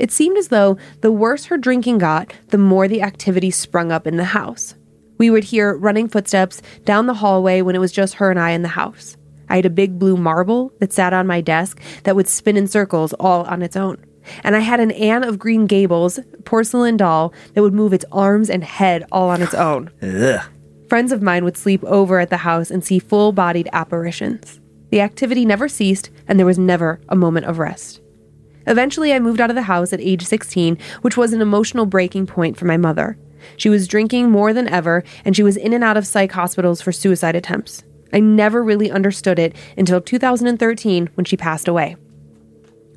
It seemed as though the worse her drinking got, the more the activity sprung up in the house. We would hear running footsteps down the hallway when it was just her and I in the house. I had a big blue marble that sat on my desk that would spin in circles all on its own. And I had an Anne of Green Gables porcelain doll that would move its arms and head all on its own. Ugh. Friends of mine would sleep over at the house and see full bodied apparitions. The activity never ceased, and there was never a moment of rest. Eventually, I moved out of the house at age 16, which was an emotional breaking point for my mother. She was drinking more than ever, and she was in and out of psych hospitals for suicide attempts. I never really understood it until 2013 when she passed away.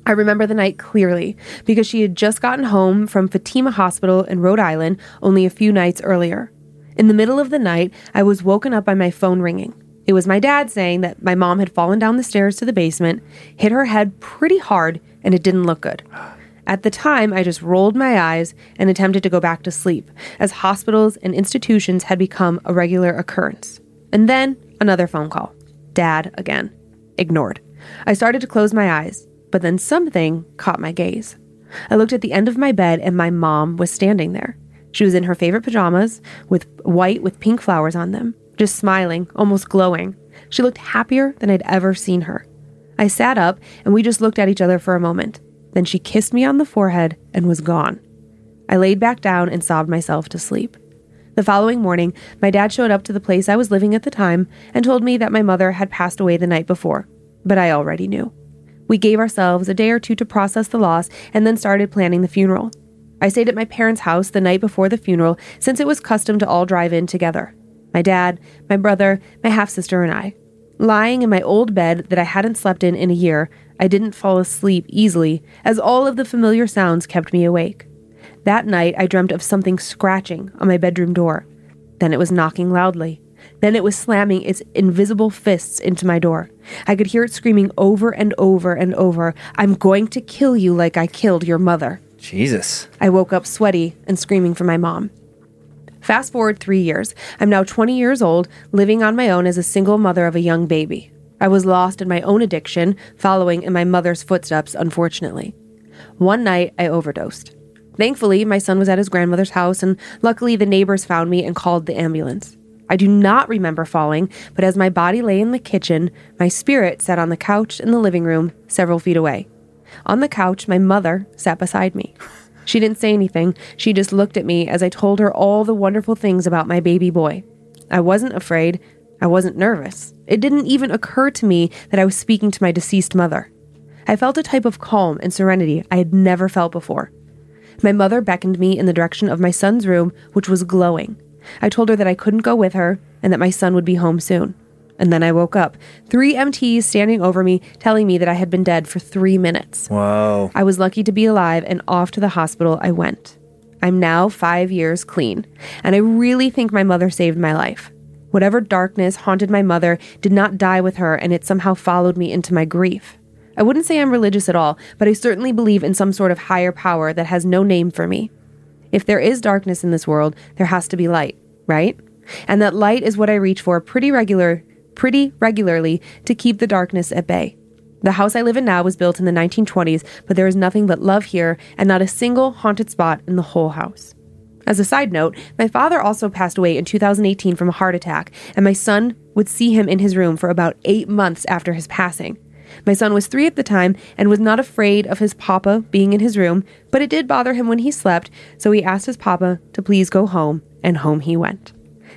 I remember the night clearly because she had just gotten home from Fatima Hospital in Rhode Island only a few nights earlier. In the middle of the night, I was woken up by my phone ringing. It was my dad saying that my mom had fallen down the stairs to the basement, hit her head pretty hard, and it didn't look good. At the time, I just rolled my eyes and attempted to go back to sleep, as hospitals and institutions had become a regular occurrence. And then another phone call. Dad again. Ignored. I started to close my eyes, but then something caught my gaze. I looked at the end of my bed and my mom was standing there. She was in her favorite pajamas, with white with pink flowers on them, just smiling, almost glowing. She looked happier than I'd ever seen her. I sat up and we just looked at each other for a moment. Then she kissed me on the forehead and was gone. I laid back down and sobbed myself to sleep. The following morning, my dad showed up to the place I was living at the time and told me that my mother had passed away the night before, but I already knew. We gave ourselves a day or two to process the loss and then started planning the funeral. I stayed at my parents' house the night before the funeral since it was custom to all drive in together. My dad, my brother, my half sister, and I. Lying in my old bed that I hadn't slept in in a year, I didn't fall asleep easily, as all of the familiar sounds kept me awake. That night, I dreamt of something scratching on my bedroom door. Then it was knocking loudly. Then it was slamming its invisible fists into my door. I could hear it screaming over and over and over, I'm going to kill you like I killed your mother. Jesus. I woke up sweaty and screaming for my mom. Fast forward three years. I'm now 20 years old, living on my own as a single mother of a young baby. I was lost in my own addiction, following in my mother's footsteps, unfortunately. One night, I overdosed. Thankfully, my son was at his grandmother's house, and luckily, the neighbors found me and called the ambulance. I do not remember falling, but as my body lay in the kitchen, my spirit sat on the couch in the living room, several feet away. On the couch, my mother sat beside me. She didn't say anything, she just looked at me as I told her all the wonderful things about my baby boy. I wasn't afraid, I wasn't nervous. It didn't even occur to me that I was speaking to my deceased mother. I felt a type of calm and serenity I had never felt before. My mother beckoned me in the direction of my son's room, which was glowing. I told her that I couldn't go with her and that my son would be home soon. And then I woke up, three EMTs standing over me, telling me that I had been dead for three minutes. Whoa. I was lucky to be alive, and off to the hospital I went. I'm now five years clean, and I really think my mother saved my life. Whatever darkness haunted my mother did not die with her, and it somehow followed me into my grief. I wouldn't say I'm religious at all, but I certainly believe in some sort of higher power that has no name for me. If there is darkness in this world, there has to be light, right? And that light is what I reach for pretty regular pretty regularly to keep the darkness at bay. The house I live in now was built in the 1920s, but there is nothing but love here and not a single haunted spot in the whole house. As a side note, my father also passed away in 2018 from a heart attack, and my son would see him in his room for about eight months after his passing. My son was three at the time and was not afraid of his papa being in his room, but it did bother him when he slept, so he asked his papa to please go home, and home he went.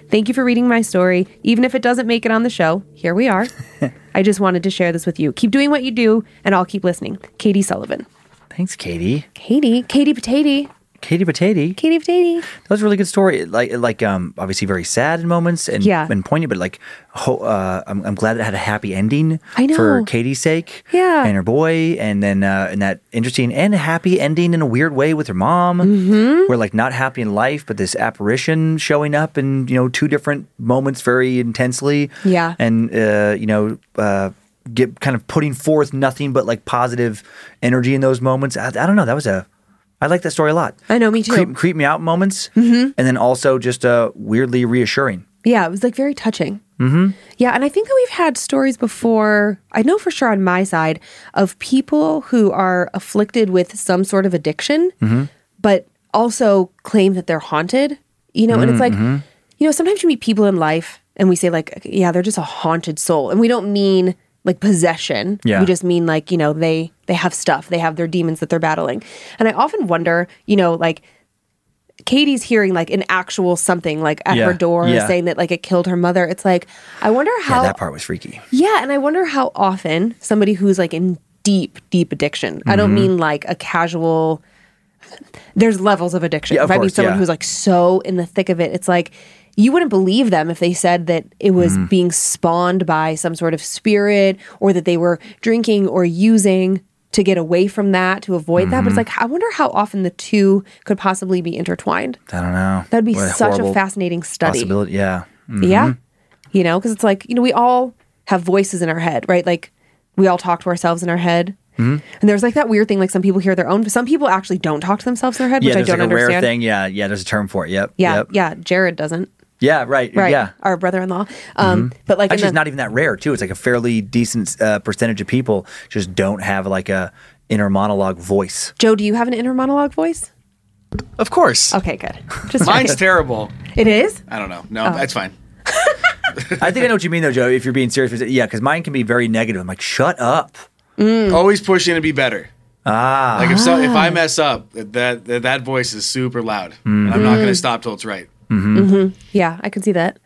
Thank you for reading my story. Even if it doesn't make it on the show, here we are. <laughs> I just wanted to share this with you. Keep doing what you do, and I'll keep listening. Katie Sullivan. Thanks, Katie. Katie, Katie Potato, Katie Potato. Katie Potato. That was a really good story. Like, like, um, obviously very sad in moments and Yeah. and poignant, but like, ho- uh, I'm, I'm glad it had a happy ending. I know. for. Katie's sake. Yeah. and her boy, and then uh, and that interesting and happy ending in a weird way with her mom. Mm-hmm. We're like not happy in life, but this apparition showing up in you know two different moments very intensely. Yeah. and uh, you know. Uh, Get kind of putting forth nothing but like positive energy in those moments. I, I don't know. That was a I like that story a lot. I know, me too. Creep, creep me out moments, mm-hmm. and then also just uh, weirdly reassuring. Yeah, it was like very touching. Mm-hmm. Yeah, and I think that we've had stories before. I know for sure on my side of people who are afflicted with some sort of addiction, but also claim that they're haunted. You know, and it's like, you know, sometimes you meet people in life and we say like, yeah, they're just a haunted soul, and we don't mean like possession. Yeah. We just mean like you know they they have stuff, they have their demons that they're battling, and I often wonder, you know, like. Katie's hearing like an actual something like at Yeah, her door yeah. saying that like it killed her mother. It's like I wonder Yeah, how that part was freaky. yeah, and I wonder how often somebody who's like in deep, deep addiction. I Mm-hmm. don't mean like a casual. There's levels of addiction. Yeah, of if I mean someone yeah. who's like so in the thick of it, it's like you wouldn't believe them if they said that it was Mm-hmm. being spawned by some sort of spirit or that they were drinking or using to get away from that to avoid that. But Mm-hmm. it's like I wonder how often the two could possibly be intertwined. I don't know. That'd be What such a horrible fascinating study. possibility. Yeah. Mm. Yeah. You know, because it's like, you know, we all have voices in our head, right? Like we all talk to ourselves in our head. Mm-hmm. And there's like that weird thing, like some people hear their own, but some people actually don't talk to themselves in their head, Yeah, which I don't like a understand. rare thing. Yeah, yeah. There's a term for it. Yep. Yeah, yep. yeah. Jared doesn't. Yeah. Right. Right. Yeah. Mm-hmm. Our brother-in-law. Um, but like, in Actually, the- it's not even that rare too. It's like a fairly decent uh, percentage of people just don't have like a inner monologue voice. Joe, do you have an inner monologue voice? Of course. Okay, good. Just Mine's checking. terrible. It is. I don't know. No, Oh. that's fine. <laughs> I think I know what you mean though, Joe. If you're being serious, yeah, because mine can be very negative. I'm like, shut up. Always pushing to be better. Ah. Like if so, if I mess up, that that, that voice is super loud, and I'm not going to stop till it's right. Yeah, I can see that.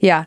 Yeah,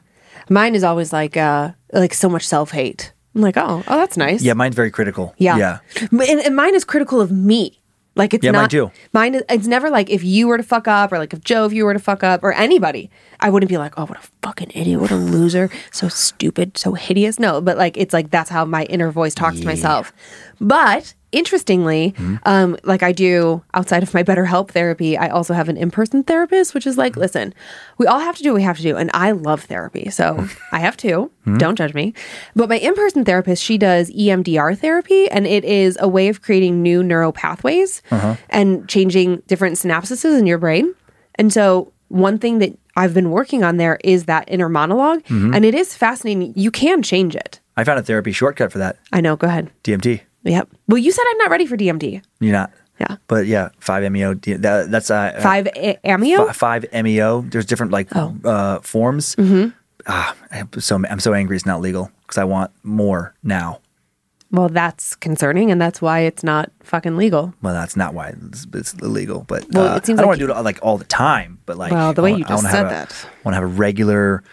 mine is always like, uh, like so much self-hate. I'm like, oh, oh, that's nice. Yeah, mine's very critical. Yeah. Yeah. And, and mine is critical of me. Like it's Yeah, not mine too. Mine it's never like if you were to fuck up or like if Joe if you were to fuck up or anybody, I wouldn't be like, oh what a fucking idiot, what a loser, so stupid, so hideous. No, but like it's like that's how my inner voice talks to myself. But interestingly, Mm-hmm. um, like I do outside of my BetterHelp therapy, I also have an in-person therapist, which is like, Mm-hmm. listen, we all have to do what we have to do, and I love therapy, so I have to. Mm-hmm. Don't judge me. But my in-person therapist, she does EMDR therapy, and it is a way of creating new neural pathways Uh-huh. and changing different synapses in your brain. And so, one thing that I've been working on there is that inner monolog Mm-hmm. and it is fascinating. You can change it. I found a therapy shortcut for that. I know. Go ahead. DMT. Yep. Well, you said I'm not ready for DMT. You're not. Yeah. But yeah, five MEO. That, that's uh, Five a- amio. fi- five MEO. There's different like Oh. uh, forms. Mm-hmm. Ah, I'm so I'm so angry it's not legal because I want more now. Well, that's concerning, and that's why it's not fucking legal. Well, that's not why it's, it's illegal, but Well, uh, it seems I don't like want to do it all, like all the time. But like, Well, the way I you just have said a- that. I want to have a regular.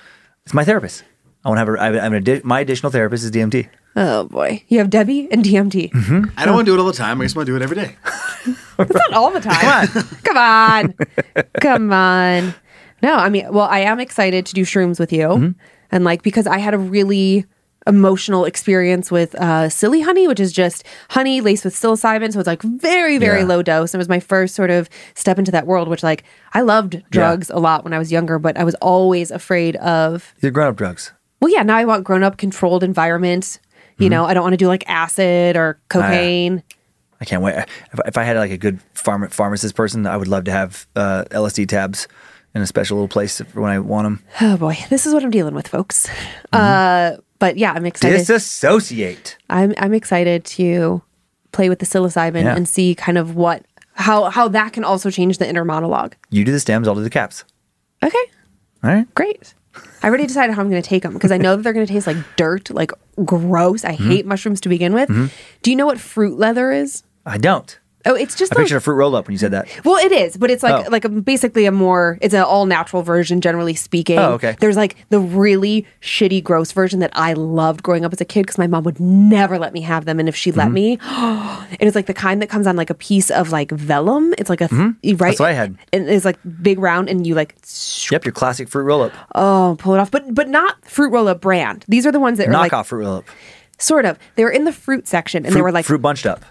It's my therapist. I want to have a. I have, have an addi- my additional therapist is DMT. Oh boy, you have Debbie and DMT. Mm-hmm. I don't want to do it all the time. I just want to do it every day. <laughs> It's not all the time. Come on. <laughs> Come on. come on. No, I mean, well, I am excited to do shrooms with you. Mm-hmm. And like, because I had a really emotional experience with uh, silly honey, which is just honey laced with psilocybin. So it's like very, very Yeah. low dose. And it was my first sort of step into that world, which like I loved drugs a lot when I was younger, but I was always afraid of These are grown up drugs. well, yeah, now I want grown up controlled environment. You Mm-hmm. know, I don't want to do like acid or cocaine. I can't wait. If, if I had like a good pharma, pharmacist person, I would love to have uh, LSD tabs in a special little place for when I want them. Oh boy, this is what I'm dealing with, folks. Mm-hmm. Uh, but yeah, I'm excited. Disassociate. I'm I'm excited to play with the psilocybin Yeah. and see kind of what how how that can also change the inner monologue. You do the stems, I'll do the caps. Okay, All right. great. I already decided how I'm going to take them because I know that they're going to taste like dirt, like gross. I Mm-hmm. hate mushrooms to begin with. Do you know what fruit leather is? I don't. Oh, it's just I those- pictured a fruit roll up when you said that. Well, it is, but it's like Oh. like a, basically a more it's an all natural version, generally speaking. Oh, okay. There's like the really shitty, gross version that I loved growing up as a kid because my mom would never let me have them, and if she Mm-hmm. let me, <gasps> and it's like the kind that comes on like a piece of like vellum. It's like a th- right. Mm-hmm. That's what I had. And it's like big round, and you like Yep, your classic fruit roll up. oh pull it off, but but not fruit roll up brand. These are the ones that are Knockoff like fruit roll up. sort of. They were in the fruit section, and Fruit, they were like fruit bunched up.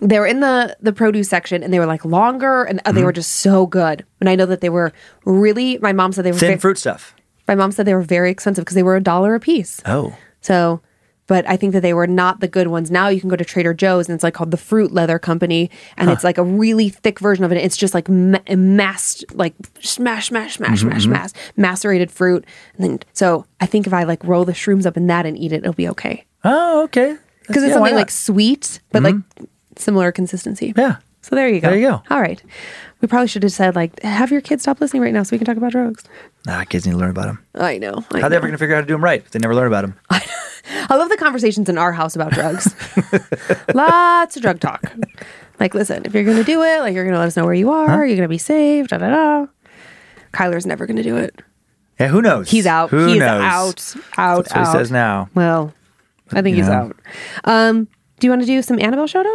They were in the the produce section and they were like longer and uh, they Mm-hmm. were just so good and i know that they were really my mom said they were Thin ve- fruit stuff. my mom said they were very expensive because they were a dollar a piece Oh. so but I think that they were not the good ones. Now you can go to Trader Joe's and it's like called the Fruit Leather Company, and it's like a really thick version of it. It's just like ma- massed, like smash, smash, smash, Mm-hmm, smash, smash, macerated fruit. And then, so I think if I like roll the shrooms up in that and eat it, it'll be okay Oh, okay. because it's Yeah, why something not? like sweet, but like similar consistency. Yeah. So there you go. There you go. All right. We probably should have said like, have your kids stop listening right now so we can talk about drugs. Nah, kids need to learn about them. I know. I, How they ever going to figure out how to do them right if they never learn about them? <laughs> I love the conversations in our house about drugs. <laughs> Lots of drug talk. Like, listen, if you're going to do it, like you're going to let us know where you are. You're going to be safe. Da da da. Kyler's never going to do it. Yeah, who knows? He's out. Who he's knows? out. Out. That's what out. he says now. Well, I think he's know. out. Um, do you want to do some Annabelle shout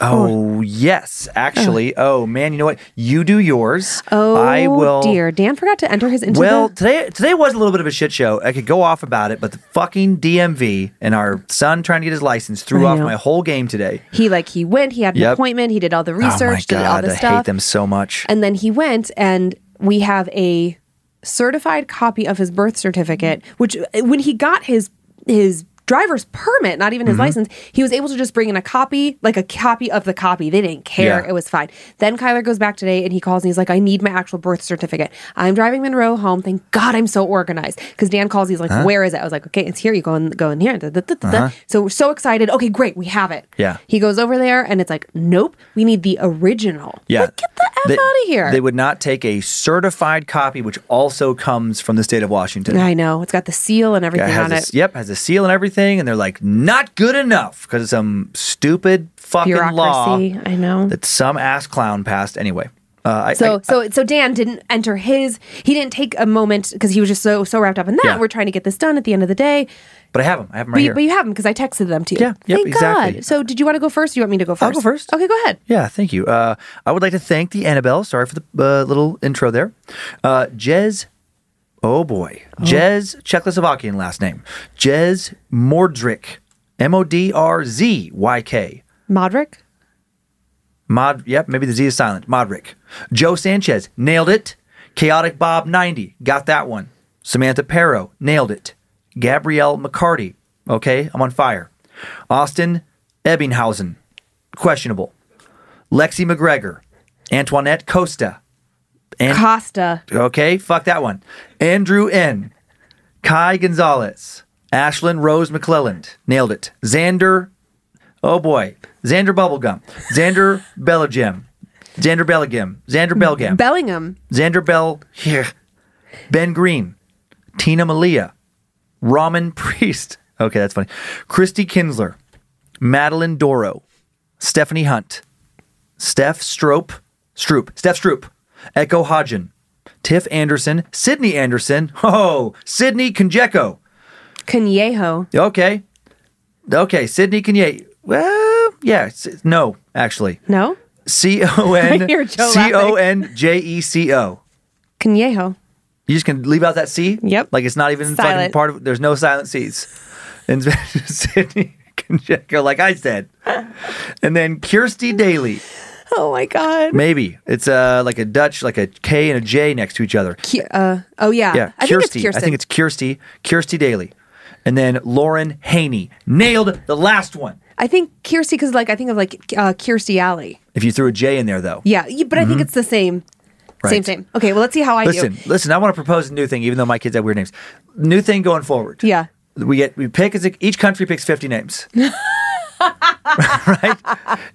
outs? Oh, yes. Actually, uh. oh man, you know what? You do yours. Oh, I will. dear. Dan forgot to enter his into Well, the- today today was a little bit of a shit show. I could go off about it, but the fucking DMV and our son trying to get his license threw I off know. my whole game today. He like he went, he had an Yep. appointment, he did all the research, oh my did all god, the I stuff. hate them so much. And then he went and we have a certified copy of his birth certificate, which when he got his his driver's permit, not even his Mm-hmm. license, he was able to just bring in a copy, like a copy of the copy. They didn't care. Yeah. It was fine. Then Kyler goes back today and he calls and he's like, I need my actual birth certificate. I'm driving Monroe home. Thank God I'm so organized. Because Dan calls, he's like, Where is it? I was like, Okay, it's here. You go in, go in here. Da, da, da, da. So we're so excited. Okay, great. We have it. Uh-huh. Yeah. He goes over there and it's like, Nope, we need the original. Yeah. Like, get the F They- out of here. They would not take a certified copy, which also comes from the state of Washington. I know. It's got the seal and everything it on a, it. Yep, has a seal and everything, and they're like, not good enough because it's some stupid fucking law Bureaucracy. I know. that some ass clown passed. Anyway, uh, I, So I- so so Dan didn't enter his he didn't take a moment because he was just so so wrapped up in that. Yeah. We're trying to get this done at the end of the day. but I have them. I have them But right you, here. but you have them because I texted them to you. Yeah, yep, Thank exactly. God. So did you want to go first? Or do you want me to go 1st I'll go first. Okay, go ahead. Yeah, thank you. Uh, I would like to thank the Annabelle. Sorry for the uh, little intro there. Uh, Jez, oh boy, Jez Czechoslovakian last name. Jez Mordryk, M O D R Z Y K. Modric. Mod, yep, maybe the Z is silent. Modric. Joe Sanchez, nailed it. Chaotic Bob 90, got that one. Samantha Perro, nailed it. Gabrielle McCarty, okay, I'm on fire. Austin Ebbinghausen, questionable. Lexi McGregor, Antoinette Costa, and Costa. Okay, fuck that one. Andrew N. Kai Gonzalez. Ashlyn Rose McClelland. Nailed it. Xander. Oh boy. Xander Bubblegum. Xander <laughs> Bellegem. Xander Bellegem. Xander Belgam. Bellingham. Xander Bell. Here. Ben Green. Tina Malia. Ramen <laughs> Priest. Okay, that's funny. Christy Kinsler. Madeline Doro. Stephanie Hunt. Steph Stroop. Stroop. Steph Stroop. Echo Hodgen. Tiff Anderson. Sydney Anderson. <laughs> Oh, Sydney Conjeco. Canyejo. Okay. Okay, Sydney Kanye. Well, yeah, no, actually. No? C O N <laughs> C O N J E C O. Canyejo. You just can leave out that C? Yep. Like it's not even fucking part of there's no silent C's. And <laughs> Sydney Conjeco, like I said. And then Kirsty Daly. <laughs> Oh my God. Maybe. It's uh like a Dutch, like a K and a J next to each other. Ki- uh, oh yeah. Yeah, I think it's Kirsty. Kirsten. I think it's Kirsty. Kirsty Daly. And then Lauren Haney. Nailed the last one. I think Kirsty because like I think of like uh, Kirsty Alley. If you threw a J in there though. Yeah, but I think it's the same. Same, Mm-hmm. Right. same. Okay, well let's see how I Listen, do. listen, I want to propose a new thing, even though my kids have weird names. New thing going forward. Yeah. We get we pick as a, each country picks fifty names. <laughs> <laughs> right?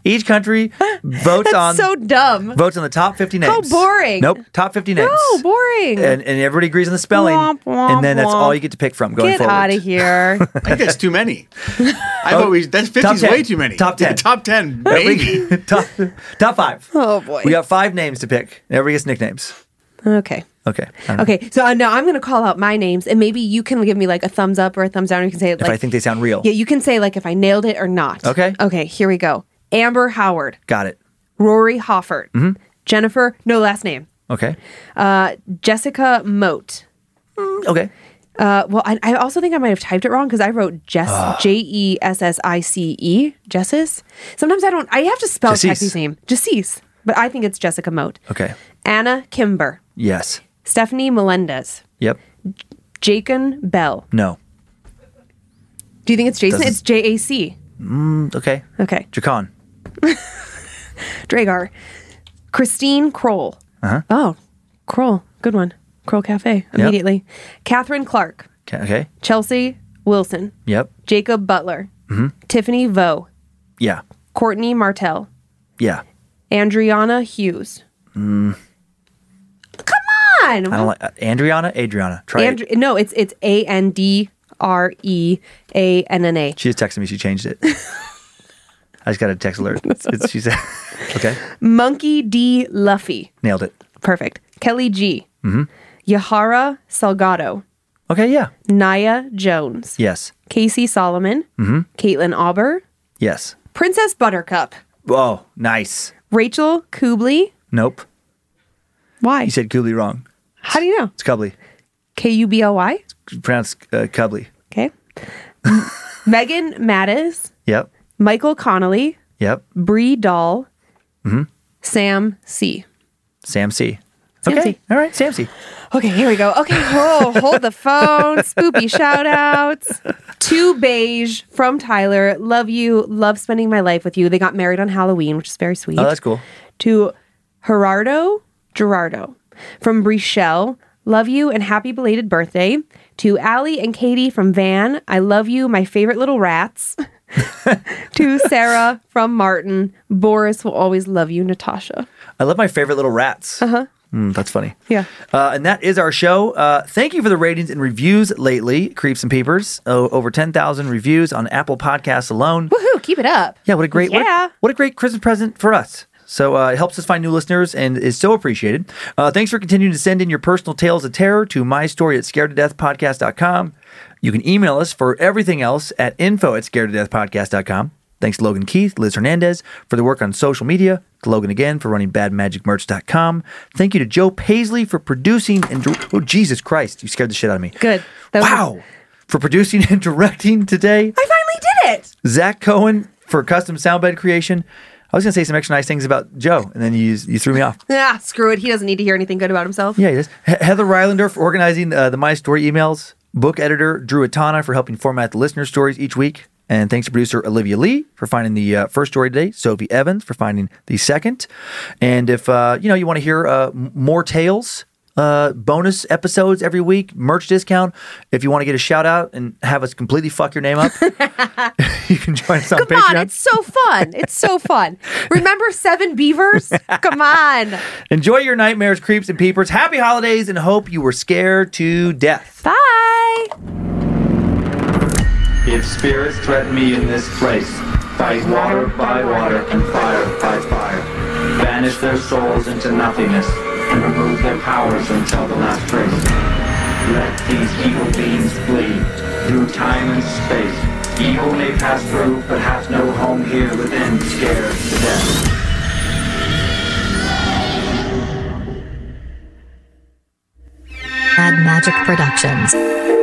Each country votes on so dumb. votes on the top fifty names. How boring. Nope, top fifty names. No, boring. And, and everybody agrees on the spelling, Womp, womp, and then that's womp. all you get to pick from going Get forward. out of here. <laughs> I think that's too many. I oh, thought we that's Oh, Top 50 is way too many. Top 10. <laughs> top ten. Everybody- Maybe. top, top five. Oh, boy. We got five names to pick. Everybody gets nicknames. okay. Okay. Know. Okay, so uh, now I'm going to call out my names, and maybe you can give me like a thumbs up or a thumbs down. You can say If I think they sound real. yeah, you can say like if I nailed it or not. Okay. Okay, here we go. Amber Howard, Got it. Rory Hoffert, Mm-hmm. Jennifer, no last name, Okay. uh, Jessica Moat. Okay. Uh, well, I, I also think I might have typed it wrong because I wrote Jess J E S S I C E Jessis. Sometimes I don't. I have to spell Jessis. name Jessis, but I think it's Jessica Moat. Okay. Anna Kimber, Yes. Stephanie Melendez, Yep. Jacon Bell, No. Do you think it's Jason? Doesn't- It's J A C. Okay. Okay. Jacon. <laughs> Dragar. Christine Kroll. Uh-huh. Oh, Kroll. Good one. Kroll Cafe. Immediately. Catherine Clark. Okay. okay. Chelsea Wilson. Yep. Jacob Butler. Mm-hmm. Tiffany Vo. Yeah. Courtney Martell. Yeah. Andriana Hughes. On. I don't like uh, Andriana. Adriana. Try it. No, it's it's A N D R E A N N A. She just texted me. She changed it. <laughs> I just got a text alert. It's, <laughs> it's, she said, <laughs> "Okay, Monkey D Luffy. nailed it." Perfect. Kelly G. Mm-hmm. Yahara Salgado. Okay, yeah, Naya Jones. yes, Casey Solomon. Mm-hmm. Caitlin Auber. yes. Princess Buttercup. Oh, nice. Rachel Kubli. Nope, Why? you said Kubli wrong. How do you know? It's Kubli. K U B L Y. Pronounced uh, Kubli. Okay. <laughs> Megan Mattis. Yep, Michael Connolly. yep. Bree Dahl. Mm-hmm. Sam C. Sam C. Sam okay, C. all right, Sam C. Okay, here we go. Okay, oh, hold the phone. <laughs> Spoopy shout outs. To Beige from Tyler. Love you. Love spending my life with you. They got married on Halloween, which is very sweet. Oh, that's cool. To Gerardo Gerardo from Brichelle. Love you and happy belated birthday. To Allie and Katie from Van. I love you, my favorite little rats. <laughs> to Sarah from Martin. Boris will always love you, Natasha. I love my favorite little rats. Uh huh. Mm, that's funny. Yeah. Uh, and that is our show. Uh, thank you for the ratings and reviews lately, Creeps and Peepers. Oh, over 10,000 reviews on Apple Podcasts alone. Woohoo, keep it up. Yeah, what a great what a- Yeah. what a, great Christmas present for us. So uh, it helps us find new listeners and is so appreciated. Uh, thanks for continuing to send in your personal tales of terror to my story at scaredtodeathpodcast.com. You can email us for everything else at info at scaredtodeathpodcast.com. Thanks to Logan Keith, Liz Hernandez for the work on social media, to Logan again for running badmagicmerch.com. Thank you to Joe Paisley for producing and oh Jesus Christ, you scared the shit out of me. Good. That was- Wow. For producing and <laughs> directing today. I finally did it. Zach Cohen for custom soundbed creation. I was gonna say some extra nice things about Joe, and then you you threw me off. <laughs> Yeah, screw it. He doesn't need to hear anything good about himself. Yeah, he. He- Heather Rylander for organizing uh, the My Story emails. Book editor Drew Atana for helping format the listener stories each week. And thanks to producer Olivia Lee for finding the uh, first story today. Sophie Evans for finding the second. And if uh, you know you want to hear uh, m- more tales, uh, bonus episodes every week, merch discount. If you want to get a shout out and have us completely fuck your name up, <laughs> <laughs> you can join us on Come Patreon. on, it's so fun. It's so fun. <laughs> Remember Seven Beavers? Come on. Enjoy your nightmares, creeps, and peepers. Happy holidays, and hope you were scared to death. Bye. If spirits threaten me in this place, fight water by water and fire by fire. Banish their souls into nothingness and remove their powers until the last trace. Let these evil beings flee through time and space. Evil may pass through, but has no home here within, scared to death. Bad Magic Productions.